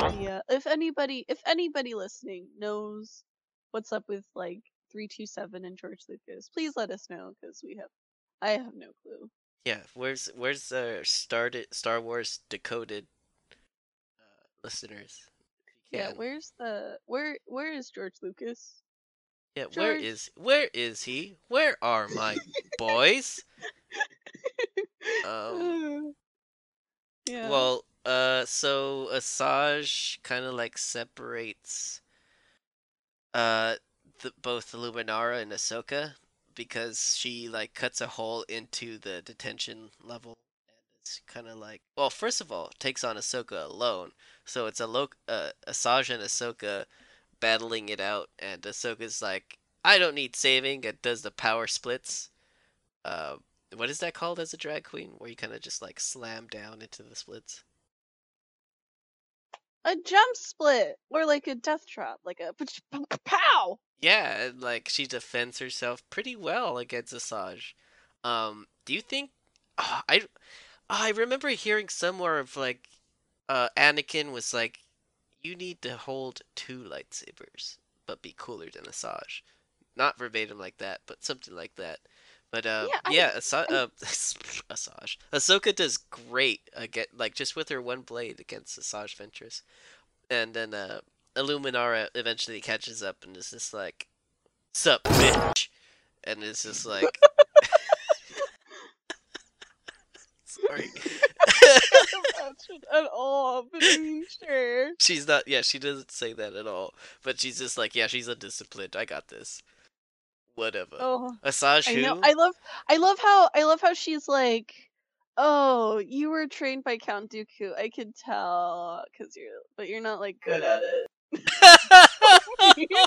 idea if anybody if anybody listening knows what's up with like 327 and George Lucas, please let us know because we have I have no clue. Yeah, where's where's the started Star Wars decoded uh, listeners? If Yeah, where's the where where is George Lucas? yeah, where George- is where is he? Where are my boys? Um, [laughs] yeah. Well, uh, so Asajj kind of like separates uh the, both the Luminara and Ahsoka because she like cuts a hole into the detention level and it's kind of like well, first of all, takes on Ahsoka alone. So it's a lo- uh, Asajj and Ahsoka battling it out and Ahsoka's like I don't need saving it does the power splits. Uh, what is that called as a drag queen where you kind of just like slam down into the splits? A jump split or like a death drop, like a [laughs] pow. Yeah, like she defends herself pretty well against Asajj. Um, do you think? ah, I I remember hearing somewhere of like, uh, Anakin was like, you need to hold two lightsabers, but be cooler than Asajj. Not verbatim like that, but something like that. But uh, Yeah, I- yeah, Asa- uh, [laughs] Asajj, Ahsoka does great again, like just with her one blade against Asajj Ventress, and then uh, Illuminara eventually catches up and is just like, "Sup, bitch," and it's just like, [laughs] sorry. [laughs] At all, but I mean, sure. she's not. Yeah, she doesn't say that at all. But she's just like, yeah, she's undisciplined. I got this. Whatever. Oh, Asajj, I who? know. I love. I love how. I love how she's like. Oh, you were trained by Count Dooku. I could tell, cause you're, but you're not like good at it. [laughs]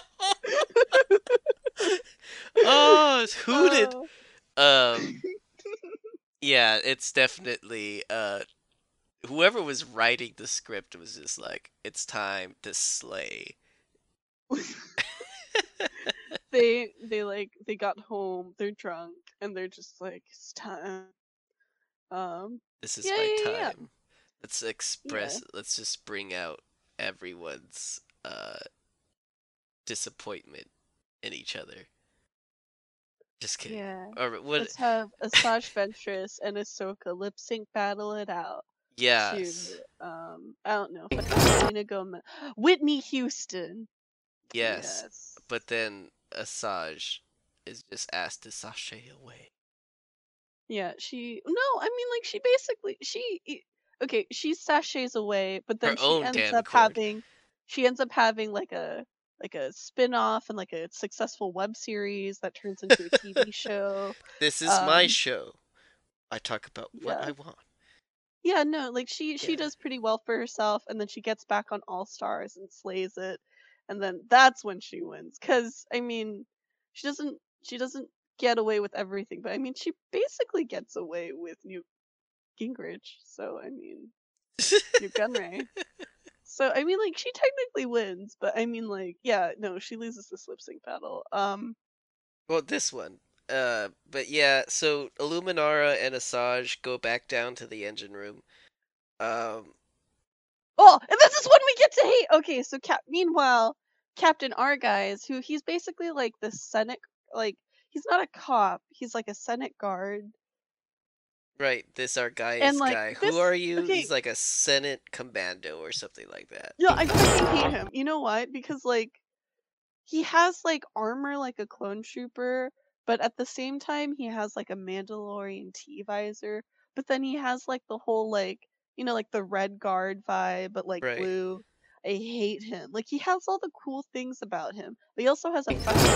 oh, it's [laughs] hooted. Oh. Um, [laughs] yeah, it's definitely uh, whoever was writing the script was just like, it's time to slay. They they like they got home. They're drunk and they're just like it's time. Um. This is Yeah, my yeah, time. yeah. Let's express. Let's just bring out everyone's uh disappointment in each other. Just kidding. Yeah. Or what? Let's have Asajj Ventress and Ahsoka lip sync battle it out. Yeah. Um, I don't know. Selena Gomez, Whitney Houston. Yes. But then Asajj is just asked to sashay away. Yeah, she no, I mean like she basically she okay, she sashays away, but then Her she ends up accord. having she ends up having like a like a spin-off and like a successful web series that turns into a TV [laughs] show. This is my Um, show. I talk about what yeah. I want. Yeah, no, like she she does pretty well for herself and then she gets back on All Stars and slays it. And then that's when she wins cuz I mean, she doesn't she doesn't get away with everything, but I mean she basically gets away with Newt Gingrich. So I mean, Nute Gunray. [laughs] So I mean like she technically wins, but I mean like yeah, no, she loses this lip sync battle. Um Well, this one. Uh, but yeah, so Illuminara and Asajj go back down to the engine room. Um, Oh, and this is when we get to hate. Okay, so Cap. Meanwhile, Captain Argyle, who he's basically like the Senate, like he's not a cop. He's like a Senate guard. right, this Argyus And, like, guy. this- Who are you? okay. He's like a Senate commando or something like that. Yeah, I fucking hate him. You know what? Because like he has like armor like a clone trooper, but at the same time he has like a Mandalorian T visor. But then he has like the whole like you know like the red guard vibe, but like Right. blue. I hate him. Like he has all the cool things about him, but he also has a fucking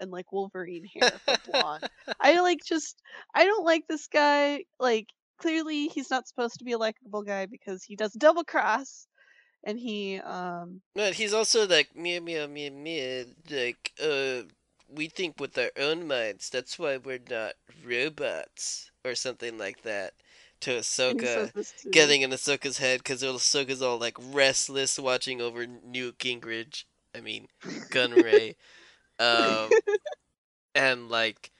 and like Wolverine hair for blonde. I like just I don't like this guy. Like clearly he's not supposed to be a likable guy because he does double cross and he um But he's also like meow meow meow meow. Like, uh, we think with our own minds. That's why we're not robots or something like that. To Ahsoka. getting in Ahsoka's head because Ahsoka's all like restless watching over Newt Gingrich. I mean, Gunray. um, and like,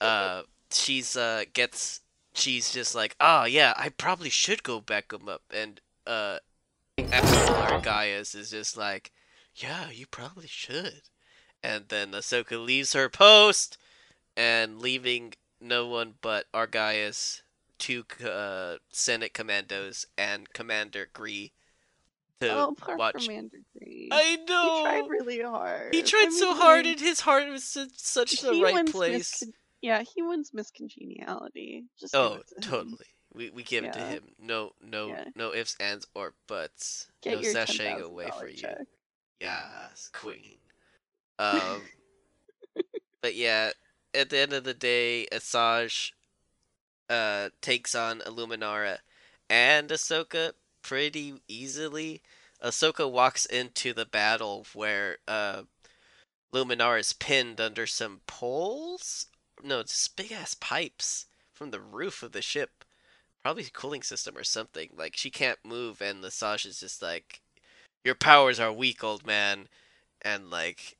uh, she's uh gets she's just like, oh yeah, I probably should go back him up. And uh, Admiral Gaius is just like, yeah, you probably should. And then Ahsoka leaves her post and leaving no one but Argyus, two uh, Senate commandos, and Commander Gree to oh poor watch. Commander Green. I know. He tried really hard. He tried I so mean, hard, and his heart was in such the right place. miscon- yeah, he wins miscongeniality. Just Oh, to totally. We we give it to him. No, no, Yeah. no ifs, ands, or buts. Get no sashaying away for you. Yes, queen. [laughs] Um, but yeah, at the end of the day, Asajj uh takes on Illuminara and Ahsoka pretty easily. Ahsoka walks into the battle where uh Luminara is pinned under some poles. No, it's just big ass pipes from the roof of the ship. Probably a cooling system or something. Like she can't move, and Asajj is just like, "Your powers are weak, old man," and like,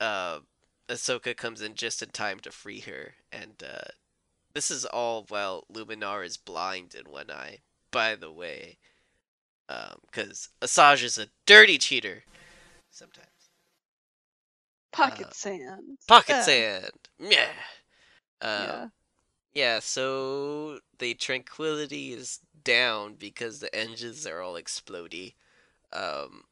uh, Ahsoka comes in just in time to free her, and uh, this is all while Luminar is blind in one eye. By the way, because Asajj is a dirty cheater. Sometimes Pocket Uh, sand. pocket Ah, sand. Yeah. Um, yeah. Yeah, so the tranquility is down because the engines are all explodey. Um,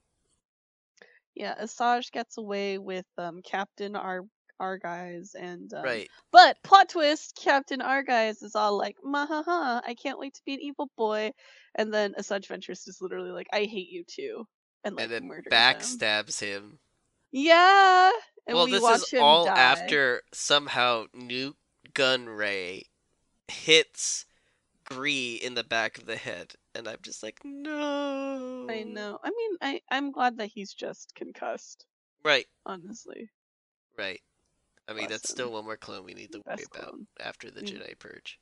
Yeah, Asajj gets away with um Captain Ar Argyus and um, right. But plot twist, Captain Argyus is all like, "Mahaha, I can't wait to be an evil boy," and then Asajj Ventress is literally like, "I hate you too," and like And then murders him. backstabs him. Yeah, and well, we this is all die. after somehow Nute Gunray hits Gree in the back of the head, and I'm just like, no. I know. I mean, I I'm glad that he's just concussed. Right, Honestly, right. I mean, that's still one more clone we need to worry about clone. after the Mm. Jedi Purge.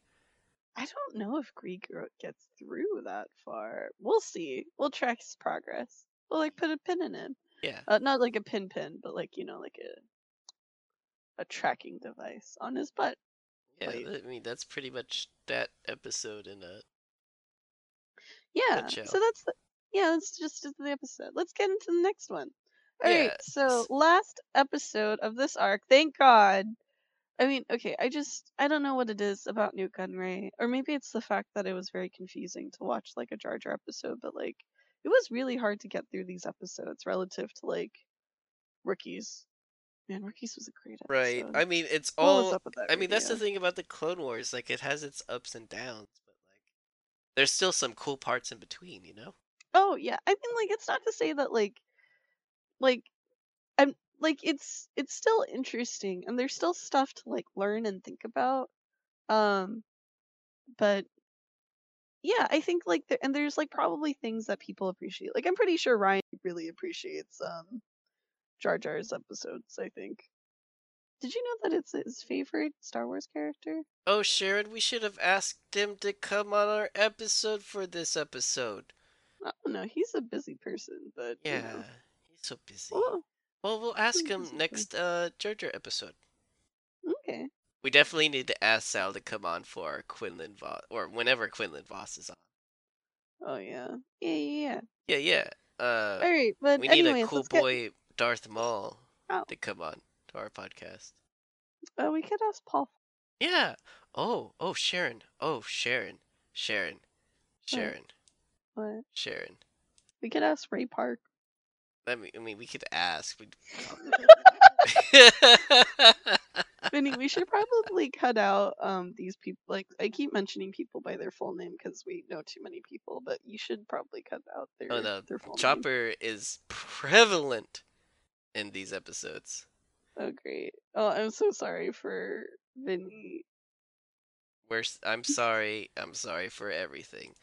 I don't know if Greek gets through that far. We'll see. We'll track his progress. We'll like put a pin in him. Yeah. Uh, not like a pin pin, but like you know, like a a tracking device on his butt. Yeah, Wait. I mean, that's pretty much that episode in a. Yeah. Nutshell. So that's the yeah. That's just the episode. Let's get into the next one. All right. Yeah, So last episode of this arc. Thank God. I mean, okay. I just I don't know what it is about Nute Gunray, or maybe it's the fact that it was very confusing to watch like a Jar Jar episode, but like it was really hard to get through these episodes relative to like rookies Man, Rookies was a great episode. Right. I mean, it's What was all. up with that I mean, that's the radio? thing about the Clone Wars. Like, it has its ups and downs, but like, there's still some cool parts in between. You know. Oh yeah, I mean, like it's not to say that like, like, and like it's it's still interesting, and there's still stuff to like learn and think about. Um, but yeah, I think like there, and there's like probably things that people appreciate. Like I'm pretty sure Ryan really appreciates um Jar Jar's episodes. I think. Did you know that it's his favorite Star Wars character? Oh, Sharon, we should have asked him to come on our episode for this episode. I don't know. He's a busy person, but you Yeah, know. He's so busy. Oh, Well, we'll ask him next uh Jar episode. okay. We definitely need to ask Sal to come on for Quinlan Vos, or whenever Quinlan Vos is on. Oh yeah, yeah, yeah. Yeah, yeah. yeah. Uh, All right, but we need anyways, a cool let's get- boy Darth Maul Oh. to come on to our podcast. Uh, we could ask Paul. Yeah. Oh, oh, Sharon. Oh, Sharon. Sharon. Sharon. What? Sharon. We could ask Ray Park. I mean, I mean, we could ask. Vinny, [laughs] we should probably cut out um these people. Like I keep mentioning people by their full name because we know too many people, but you should probably cut out their oh no, their full name. Chopper is prevalent in these episodes. Oh great. Oh, I'm so sorry for Vinny. We're. I'm sorry. I'm sorry for everything.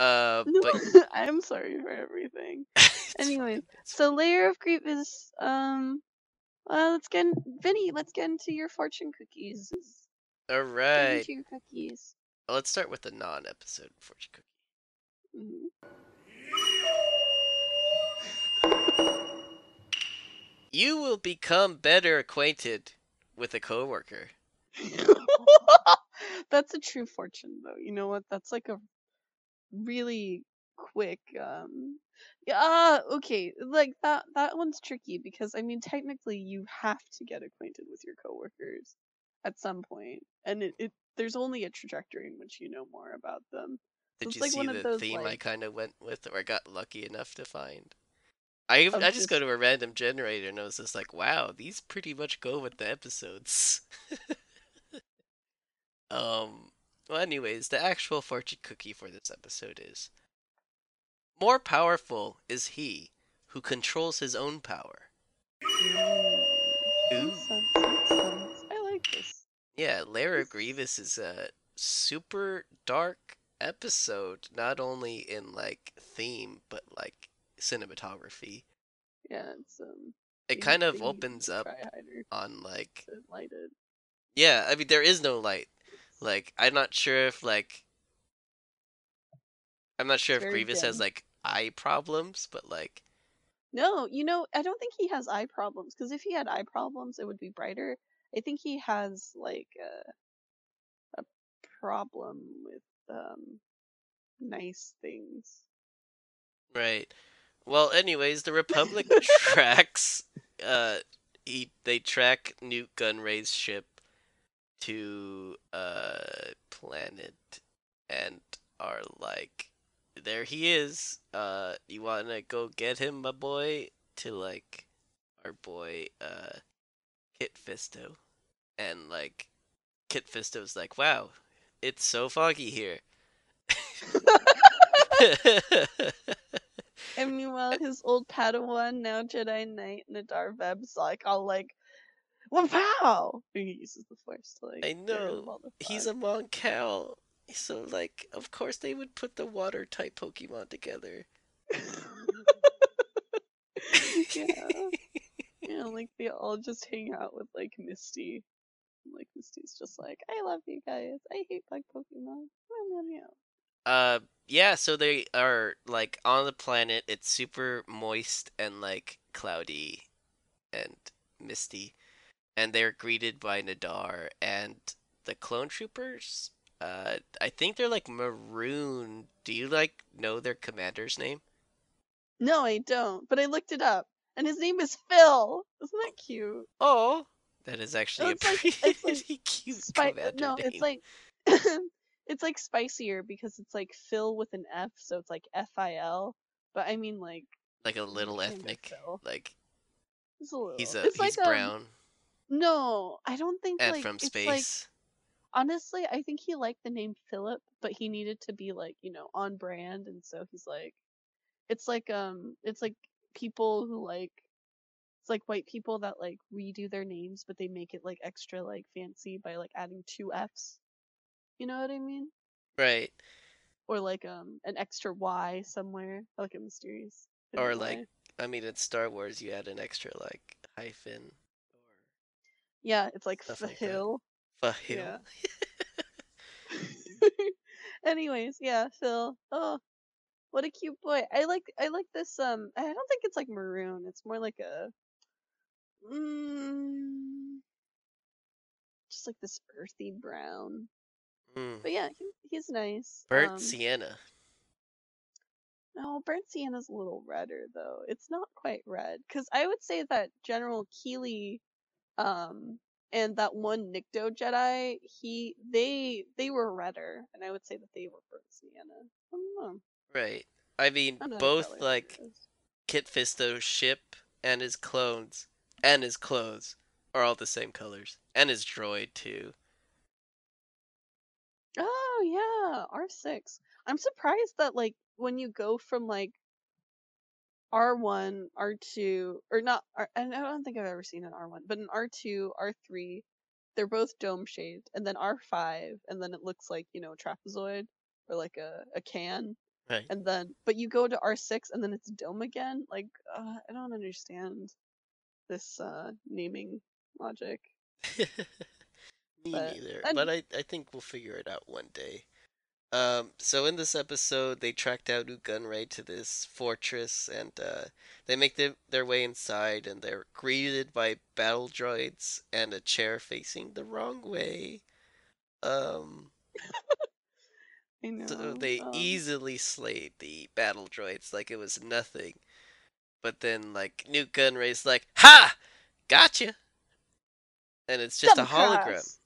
Uh, No, but [laughs] I'm sorry for everything. [laughs] it's Anyways, So layer of creep is um. Uh, let's get in, Vinny. Let's get into your fortune cookies. All right. Into your cookies. Let's start with the non-episode fortune cookie. Mhm. You will become better acquainted with a coworker. [laughs] That's a true fortune, though. You know what? That's like a really quick. Um, yeah. Uh, okay. Like that. That one's tricky because I mean, technically, you have to get acquainted with your coworkers at some point, and it, it there's only a trajectory in which you know more about them. Did It's you like see one of the those, theme I kind of went with, or got lucky enough to find? I I just go to a random generator and I was just like, wow, these pretty much go with the episodes. [laughs] um. Well, anyways, the actual fortune cookie for this episode is more powerful is he who controls his own power. Ooh. makes sense, makes sense. I like this. Yeah, Lair of Grievous is a super dark episode, not only in like theme but like cinematography. Yeah, it's um. It kind of opens up on like to light it. yeah, I mean there is no light. Like I'm not sure if like I'm not sure if very Grievous has like eye problems, but like No, you know, I don't think he has eye problems because if he had eye problems, it would be brighter. I think he has like a a problem with um nice things. right. Well, anyways, the Republic [laughs] tracks uh he they track Newt Gunray's ship to a planet and are like there he is. Uh you wanna go get him, my boy? To like our boy uh Kit Fisto. And like Kit Fisto's like, Wow, it's so foggy here. [laughs] And meanwhile, his old Padawan, now Jedi Knight Nahdar Vebb's like all like, "Well, pow!" He uses the Force to like. I get rid of know. He's a Mon Cal. So like of course they would put the water type Pokemon together. [laughs] yeah. [laughs] Yeah, like they all just hang out with like Misty. Like Misty's just like, I love you guys. I hate bug Pokemon. Meow, meow. Uh yeah, so they are like on the planet. It's super moist and like cloudy and misty. And they're greeted by Nahdar and the clone troopers. Uh I think they're like maroon. Do you like know their commander's name? No, I don't. But I looked it up, and his name is Phil. Isn't that cute? Oh, that is actually It's a like- pretty it's like [laughs] cute Spi- commander no, name. it's like [laughs] it's like spicier because it's like Phil with an F, so it's like F I L. But I mean like like a little ethnic. Phil. Like It's a little. he's a he's like, um, brown. No, I don't think and like from it's space. like honestly, I think he liked the name Philip, but he needed to be like, you know, on brand and so he's like it's like um it's like people who like it's like white people that like redo their names but they make it like extra like fancy by like adding two F's. You know what I mean? Right. Or like um an extra Y somewhere, like a mysterious. Or like I mean in Star Wars you add an extra like hyphen yeah, it's like stuff like that. Phil. Fahil. Yeah. [laughs] Anyways, yeah, Phil. Oh, what a cute boy. I like I like this um I don't think it's like maroon. It's more like a mm, just like this earthy brown. Mm. But yeah, he, he's nice. Burnt um, sienna. No, burnt sienna's a little redder though. It's not quite red cuz I would say that General Keeley um and that one Nikto Jedi, he they they were redder and I would say that they were burnt sienna. I don't know. Right. I mean I don't know what both like. Kit Fisto's ship and his clones and his clothes are all the same colors. And his droid too. Oh yeah, R6. I'm surprised that like when you go from like R1, R2, or not, R, and I don't think I've ever seen an R1, but an R2, R3, they're both dome shaped, and then R5, and then it looks like, you know, a trapezoid or like a, a can, Right. and then, but you go to R6 and then it's dome again. Like, uh, I don't understand this uh, naming logic. [laughs] Me But- neither. and- But I, I think we'll figure it out one day. Um, so in this episode, they track down Nute Gunray to this fortress, and uh, they make their, their way inside, and they're greeted by battle droids and a chair facing the wrong way. Um, [laughs] I know. so they um, easily slayed the battle droids like it was nothing. But then, like, Nute Gunray's like, Ha! Gotcha! And it's just a hologram.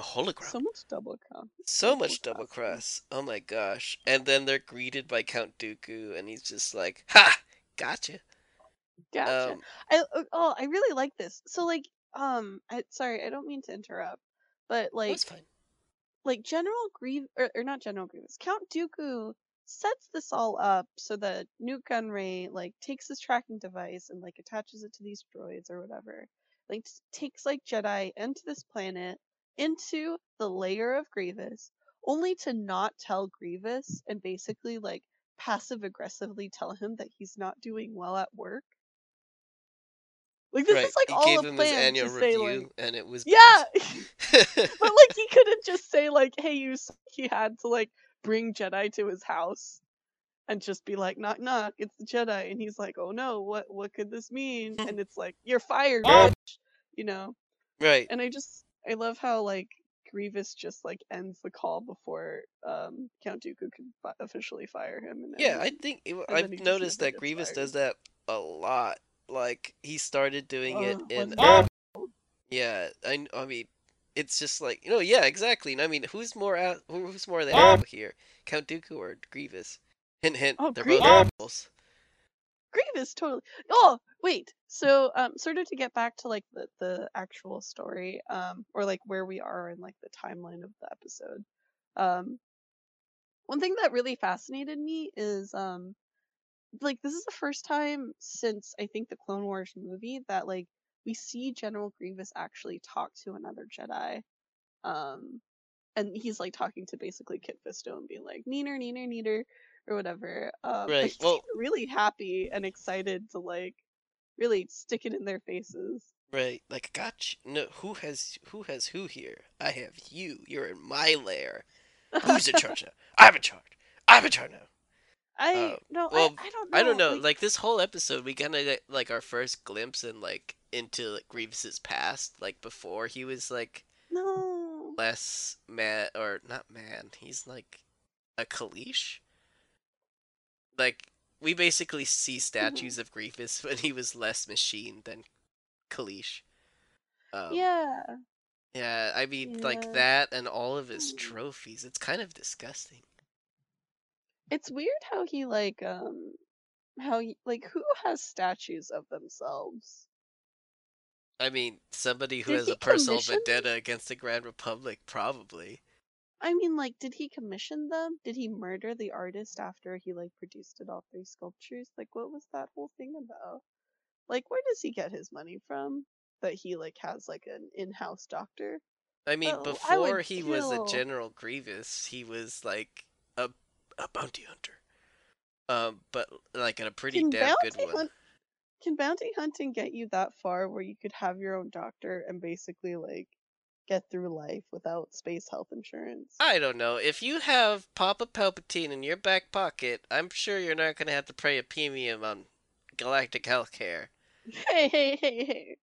A hologram. So much double cross. So much double cross. Oh my gosh. And then they're greeted by Count Dooku, and he's just like, Ha! Gotcha. Gotcha. Um, I uh, oh, I really like this. So like, um, I, sorry, I don't mean to interrupt, but like, that's fine. like General Grievous, or, or not General Grievous, Count Dooku sets this all up so that Nute Gunray like takes his tracking device and like attaches it to these droids or whatever. Like takes like Jedi into this planet, into the Lair of Grievous, only to not tell Grievous and basically like passive aggressively tell him that he's not doing well at work. Like this right. is like he all gave a him his plan annual to say review, like and it was yeah, [laughs] but [laughs] like he couldn't just say like, "Hey, you." He had to like bring Jedi to his house and just be like, "Knock, knock, it's the Jedi," and he's like, "Oh no, what what could this mean?" [laughs] and it's like, "You're fired, bitch," you know. right. And I just I love how like Grievous just like ends the call before um Count Dooku can fi- officially fire him. And Yeah, I think it- I've noticed that Grievous fired. does that a lot. Like he started doing it in. uh, yeah, I, I mean, it's just like you know, yeah, exactly. And I mean, who's more out? Who's more the asshole here, Count Dooku or Grievous? Hint, hint. Oh, they're Grievous. both assholes. Grievous totally. Oh, wait. So, um, sort of to get back to like the the actual story, um, or like where we are in like the timeline of the episode. Um, one thing that really fascinated me is um, like this is the first time since I think the Clone Wars movie that like we see General Grievous actually talk to another Jedi. Um, and he's like talking to basically Kit Fisto and being like neener neener neener or whatever. Um, Right, well- really happy and excited to like really stick it in their faces. Right, like gotcha. No, who has who has who here? I have you. You're in my lair. Who's in charge now? [laughs] I'm in charge. I'm in charge now. I Uh, no, well, I, I don't know. I don't know. Like, Like, this whole episode, we kind of get like our first glimpse in like into like Grievous's past, like before he was like no. less man or not man. He's like a Kaleesh. Like we basically see statues of Grievous [laughs] when he was less machine than Kaleesh. Um, yeah. Yeah, I mean like that and all of his Mm. trophies. It's kind of disgusting. It's weird how he like um how he, like who has statues of themselves? I mean, somebody who Did has a personal commission- vendetta against the Grand Republic, probably. I mean, like, did he commission them? Did he murder the artist after he like produced it all three sculptures? Like, what was that whole thing about? Like, where does he get his money from? That he like has like an in-house doctor? I mean, I would before he was a General Grievous, he was like a a bounty hunter. Um, but like in a pretty Can damn good one. hunt- Can bounty hunting get you that far where you could have your own doctor and basically like get through life without space health insurance? I don't know. If you have Papa Palpatine in your back pocket, I'm sure you're not gonna have to pay a premium on galactic healthcare. Hey, hey, hey, hey.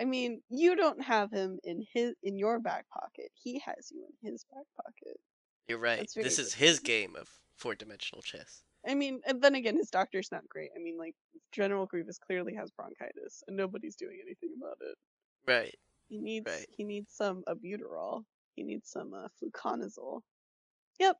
I mean, you don't have him in his in your back pocket. He has you in his back pocket. You're right. This is his game of four-dimensional chess. I mean, and then again, his doctor's not great. I mean, like General Grievous clearly has bronchitis, and nobody's doing anything about it. Right. He needs Right. he needs some albuterol. He needs some uh, fluconazole. Yep.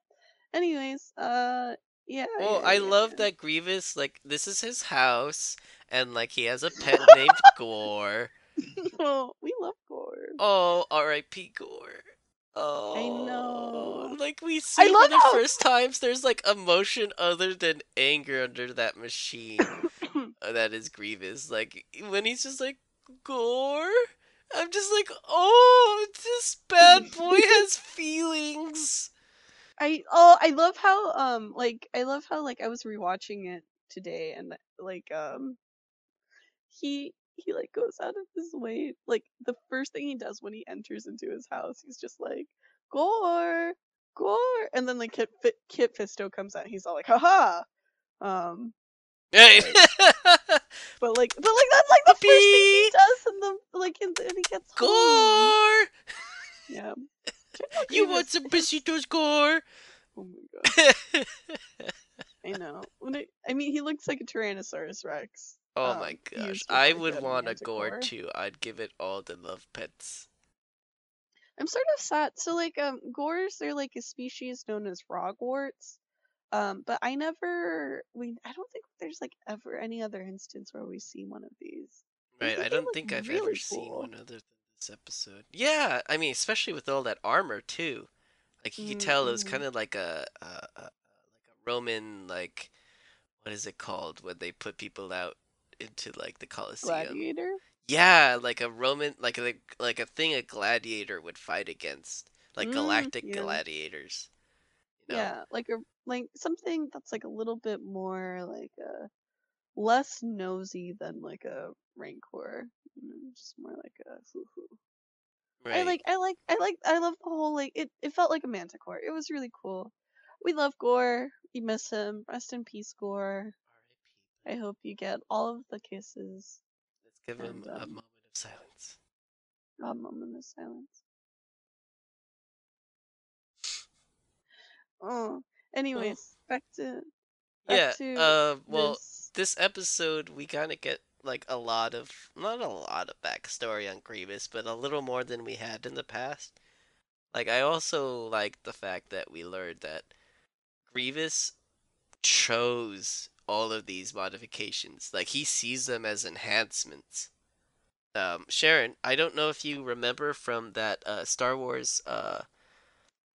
Anyways, uh, yeah. Well, yeah, I yeah, love yeah. that Grievous, like, this is his house, and like he has a pet named Gore. [laughs] oh, we love Gore. Oh, R.I.P. Gore. Oh, I know. Like we see for the how- first times, there's like emotion other than anger under that machine. [coughs] uh, that is Grievous. Like when he's just like Gore, I'm just like, oh, this bad boy [laughs] has feelings. I oh I love how um like I love how like I was rewatching it today and like um he he like goes out of his way like the first thing he does when he enters into his house he's just like gore gore and then like Kit, Kit Fisto comes out he's all like haha um Hey. [laughs] but like but like that's like the first thing he does in the like the, and he gets home. Gore, yeah [laughs] you want some besitos, Gore? oh my god [laughs] I know. It, I mean, he looks like a Tyrannosaurus Rex. Oh um, my gosh, I would want a Gore manticore. too. I'd give it all the love pets. I'm sort of sad. So, like, um, Gores, they're like a species known as roggwarts. Um, but I never, we, I don't think there's like ever any other instance where we see one of these. Right, I don't think I've really ever seen one other than this episode. Yeah, I mean, especially with all that armor too. Like you could tell it was Mhm. kind of like a, a, a like a Roman like what is it called when they put people out into like the Colosseum? Gladiator. Yeah, like a Roman like a like a thing a gladiator would fight against, like Mm, galactic yeah. gladiators. You know? Yeah, like a like something that's like a little bit more like a less nosy than like a rancor. Just more like a hoo hoo. I like I like I like I love the whole like it it felt like a manticore. It was really cool. We love Gore. We miss him. Rest in peace, Gore. I hope you get all of the kisses. Let's give him and, a um, moment of silence. A moment of silence. Oh. Anyways, back to back Yeah. to Uh, well, this. this episode we kind of get like a lot of not a lot of backstory on Grievous, but a little more than we had in the past. Like I also like the fact that we learned that Grievous chose all of these modifications. Like he sees them as enhancements. Um, Sharon, I don't know if you remember from that uh, Star Wars uh,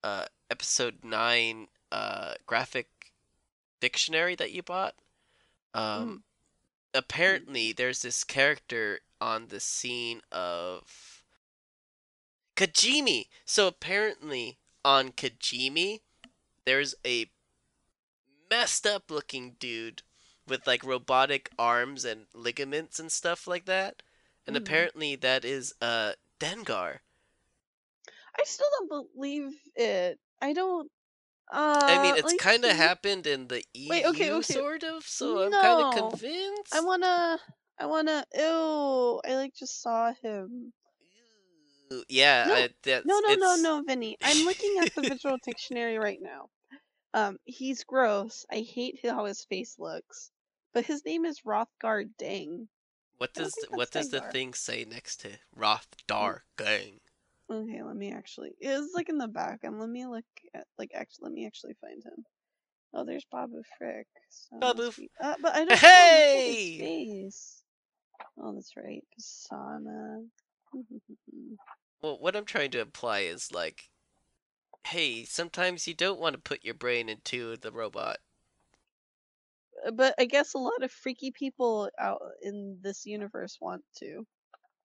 uh, episode nine uh, graphic dictionary that you bought. Um, apparently, there's this character on the scene of Kijimi. So apparently, on Kijimi, there's a messed up looking dude with like robotic arms and ligaments and stuff like that. And Mhm. apparently, that is uh Dengar. I still don't believe it. I don't. Uh, I mean, it's like, kind of see, happened in the EU, Wait, okay, okay. sort of. So I'm kind of convinced. I wanna. I wanna. Ew! I like just saw him. Ew, Yeah, No, I, that's, No, no, no, it's- no, Vinny. I'm looking at the visual [laughs] dictionary right now. Um, he's gross. I hate how his face looks. But his name is Rothgar Dang. What does the, what does the thing say next to Rothdar Gang? Okay, let me actually. It's like in the back, and let me look at like actually. Let me actually find him. Oh, there's Babu Frick. So Babu F- uh, but I don't. Hey! Know his face. Oh, that's right, Pisana. [laughs] Well, what I'm trying to imply is like, hey, sometimes you don't want to put your brain into the robot. Uh, but I guess a lot of freaky people out in this universe want to.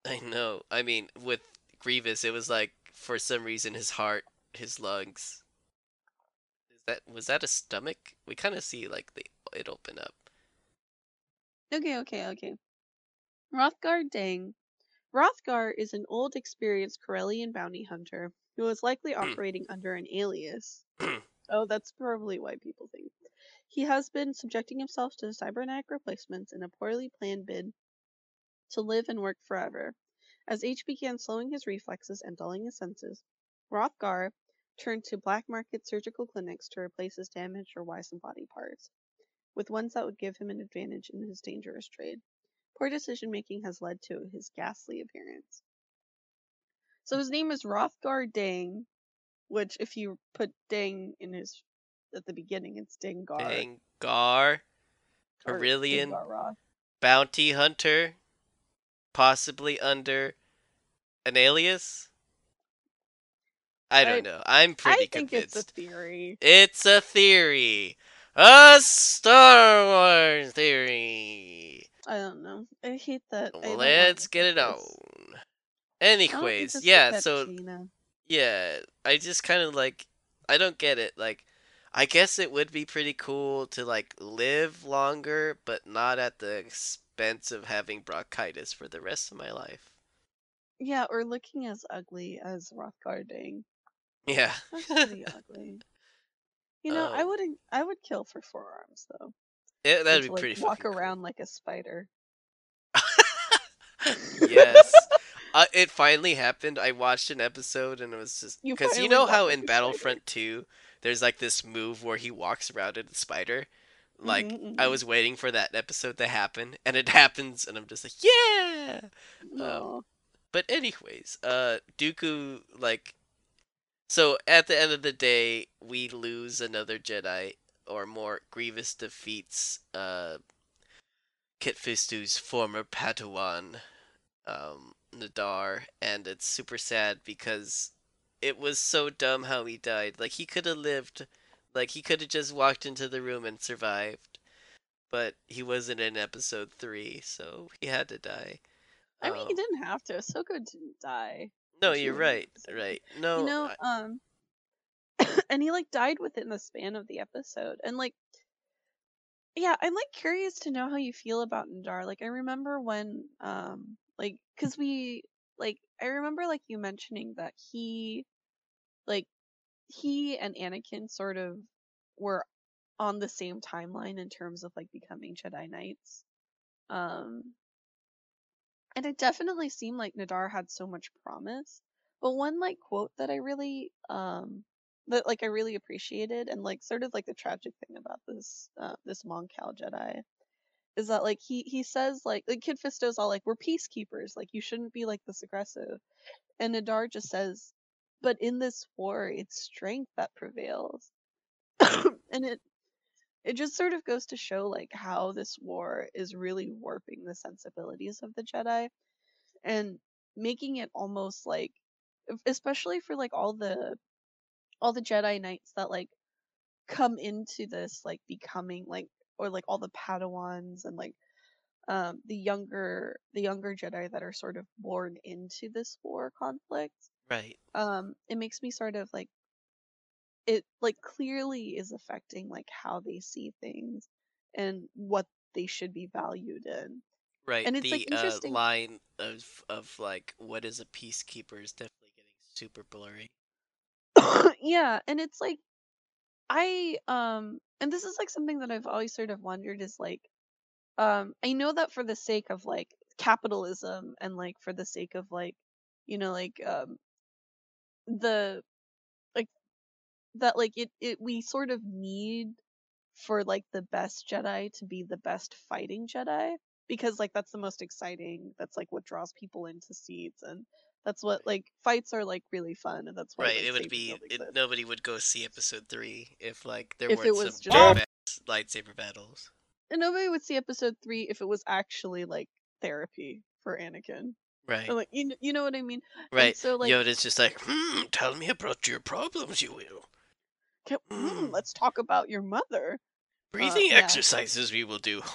I know. I mean, with Grievous, it was like for some reason his heart, his lungs. Is that was that a stomach? We kind of see like the it open up. Okay, okay, okay. Rothgar Dang. Rothgar is an old, experienced Corellian bounty hunter who is likely hmm. operating under an alias. [clears throat] oh, that's probably why people think. He has been subjecting himself to cybernetic replacements in a poorly planned bid to live and work forever. As H began slowing his reflexes and dulling his senses, Rothgar turned to black market surgical clinics to replace his damaged or wizened body parts with ones that would give him an advantage in his dangerous trade. Poor decision making has led to his ghastly appearance. So his name is Rothgar Dang, which if you put Dang in his at the beginning, it's Dangar. Dangar, Corellian, bounty hunter, possibly under an alias. I don't I- know. I'm pretty I think convinced. it's a theory. It's a theory. A Star Wars theory. I don't know. I hate that. I Let's get it on. this- I don't Anyways, yeah, so Gina. yeah, I just kind of like I don't get it. Like I guess it would be pretty cool to like live longer but not at the expense of having bronchitis for the rest of my life. Yeah, or looking as ugly as Rothgar Dang. Yeah. That's [laughs] pretty ugly. You know, I Um, wouldn't. I would kill for four arms though. Yeah, that'd to, be like, pretty walk fucking cool. around like a spider. [laughs] yes. Uh, it finally happened. I watched an episode and it was just because you finally know how in. Battlefront 2 there's like this move where he walks around in a spider. Like Mhm, I mhm. was waiting for that episode to happen and it [laughs] happens and I'm just like, "Yeah!" No. But anyways, uh Dooku like so at the end of the day, we lose another Jedi or more Grievous defeats uh Kit Fisto's former Padawan um Nahdar and it's super sad because it was so dumb how he died. Like he could have lived like he could have just walked into the room and survived. But he wasn't in episode 3, so he had to die. I mean, he Um, didn't have to. Ahsoka didn't die. no, you're right. Right. No. you know, I- um, [coughs] and he like died within the span of the episode, and like, yeah, I'm like curious to know how you feel about Nahdar. Like, I remember when, um, like, cause we, like, I remember like you mentioning that he, like, he and Anakin sort of were on the same timeline in terms of like becoming Jedi Knights. Um, and it definitely seemed like Nahdar had so much promise. But one like quote that I really um that like I really appreciated and like sort of like the tragic thing about this uh this Mon Cal Jedi is that like he he says like like Kit Fisto's all like we're peacekeepers like you shouldn't be like this aggressive and Nahdar just says but in this war it's strength that prevails [coughs] and it it just sort of goes to show like how this war is really warping the sensibilities of the Jedi and making it almost like especially for like all the all the Jedi Knights that like come into this like becoming like or like all the Padawans and like um the younger the younger Jedi that are sort of born into this war conflict right. um it makes me sort of like it like clearly is affecting like how they see things and what they should be valued in Right. And it's, the like, uh, interesting- line of of like what is a peacekeeper is definitely getting super blurry. [coughs] yeah and it's like i um and this is like something that i've always sort of wondered is like um i know that for the sake of like capitalism and like for the sake of like you know like um the that like it it we sort of need for like the best jedi to be the best fighting jedi because like that's the most exciting that's like what draws people into seats and that's what like fights are like really fun and that's why right. It would be it, nobody would go see episode three if like there If weren't some just- badass lightsaber battles. And nobody would see episode three if it was actually like therapy for Anakin. Right. Like you you know what I mean? And Right. so like Yoda's just like, hmm, tell me about your problems, you will. "Ca- mm, let's talk about your mother. Breathing yeah. exercises we will do. [laughs]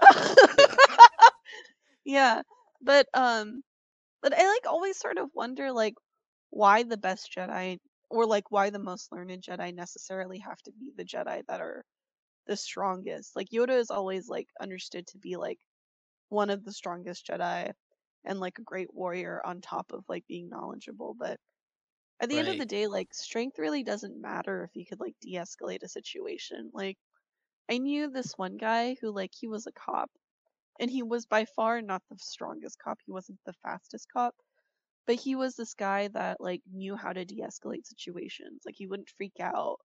[laughs] yeah, but um, but I like always sort of wonder like why the best Jedi or like why the most learned Jedi necessarily have to be the Jedi that are the strongest. Like Yoda is always like understood to be like one of the strongest Jedi and like a great warrior on top of like being knowledgeable, but at the end of Right. the day, like strength really doesn't matter if you could like de-escalate a situation. Like I knew this one guy who like he was a cop and he was by far not the strongest cop. He wasn't the fastest cop, but he was this guy that like knew how to de-escalate situations. Like he wouldn't freak out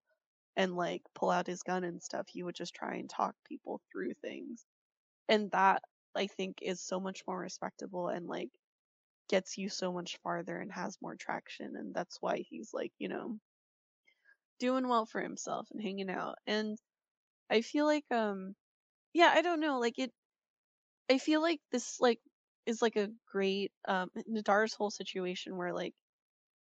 and like pull out his gun and stuff. He would just try and talk people through things. And that I think is so much more respectable and like gets you so much farther and has more traction and that's why he's like, you know, doing well for himself and hanging out. And I feel like um yeah, I don't know, like it I feel like this like is like a great um Nahdar's whole situation where like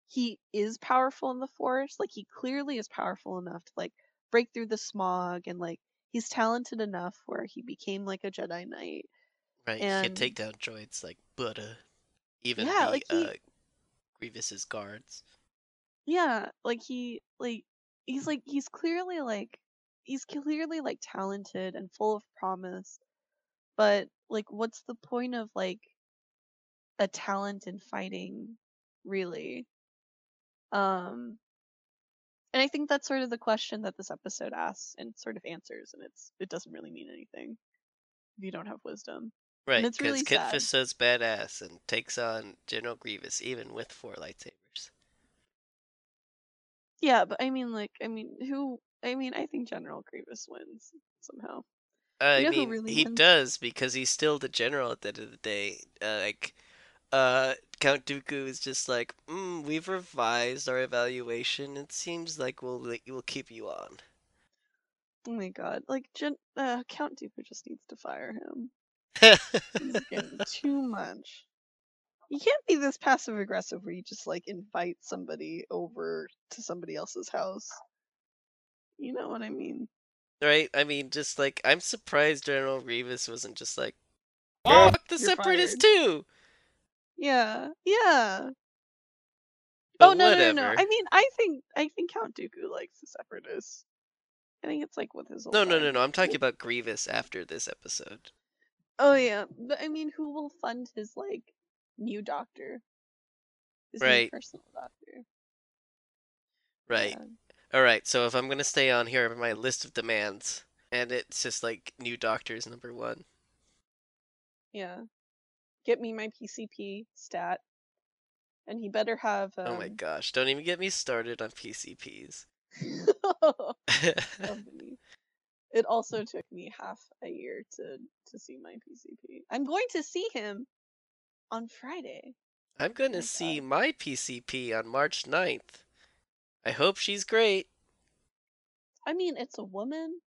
he is powerful in the force, like he clearly is powerful enough to like break through the smog and like he's talented enough where he became like a Jedi Knight. right. He can take down droids like butter. Even Yeah, the like he- uh, Grievous's guards. Yeah, like he like he's like he's clearly like he's clearly like talented and full of promise. But like what's the point of like a talent in fighting really? Um and I think that's sort of the question that this episode asks and sort of answers and it's it doesn't really mean anything if you don't have wisdom. Right, because really Kit sad. Fisto's badass and takes on General Grievous even with four lightsabers. Yeah, but I mean like I mean who I mean I think General Grievous wins somehow. I know mean, really he wins? does because he's still the general at the end of the day. Uh, like, uh, Count Dooku is just like, mm, we've revised our evaluation. It seems like we'll let- we'll keep you on. Oh my god. Like Gen- uh, Count Dooku just needs to fire him. [laughs] Too much. You can't be this passive aggressive where you just like invite somebody over to somebody else's house. You know what I mean? right? I mean, just like I'm surprised General Grievous wasn't just like, Oh, fuck the you're Separatists too. Yeah. Yeah. But oh no, whatever. no, no, no. I mean, I think I think Count Dooku likes the separatists. I think it's like with his. No, no, no, no. I'm talking about Grievous after this episode. Oh yeah, but I mean, who will fund his like new doctor? His new Right. personal doctor. Right. Yeah. All right. So if I'm gonna stay on here, my list of demands, and it's just like new doctors number one. Yeah. Get me my PCP stat. And he better have um Oh my gosh! Don't even get me started on PCPs. [laughs] [laughs] company. It also mm-hmm. took me half a year to to see my PCP. I'm going to see him on Friday. I'm gonna my see God. my PCP on March 9th. I hope she's great. I mean, it's a woman.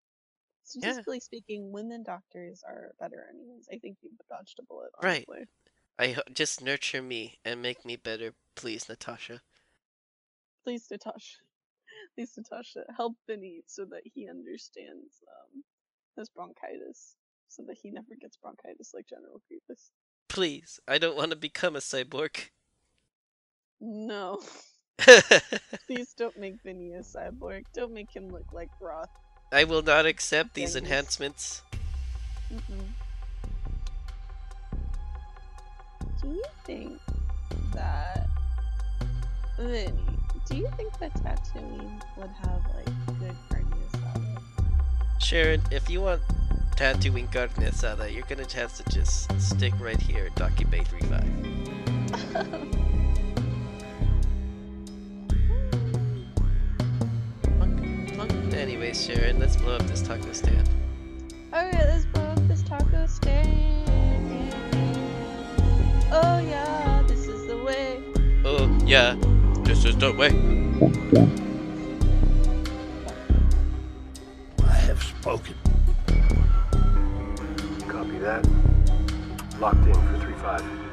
Yeah. Statistically speaking, women doctors are better anyways. I think you've dodged a bullet, Right. I ho- just nurture me and make me better, please, Natasha. Please, Natasha. [laughs] Please, Natasha, help Benny so that he understands um, his bronchitis, so that he never gets bronchitis like General Grievous. Please, I don't want to become a cyborg. No, [laughs] please don't make Vinny a cyborg. Don't make him look like Roth. I will not accept these enhancements. Mm-mm. Do you think that Vinny? Do you think that Tatooine would have like good carne asada? Sharon, if you want Tatooine carne asada, you're gonna have to just stick right here at Docky Bay 35. Plunk, [laughs] plunk. Anyways, Sharon, let's blow up this taco stand. Oh, Alright, let's blow up this taco stand. Oh yeah, this is the way. Oh, yeah, Let's do it, way. I have spoken. Copy that. Locked in for 3-5.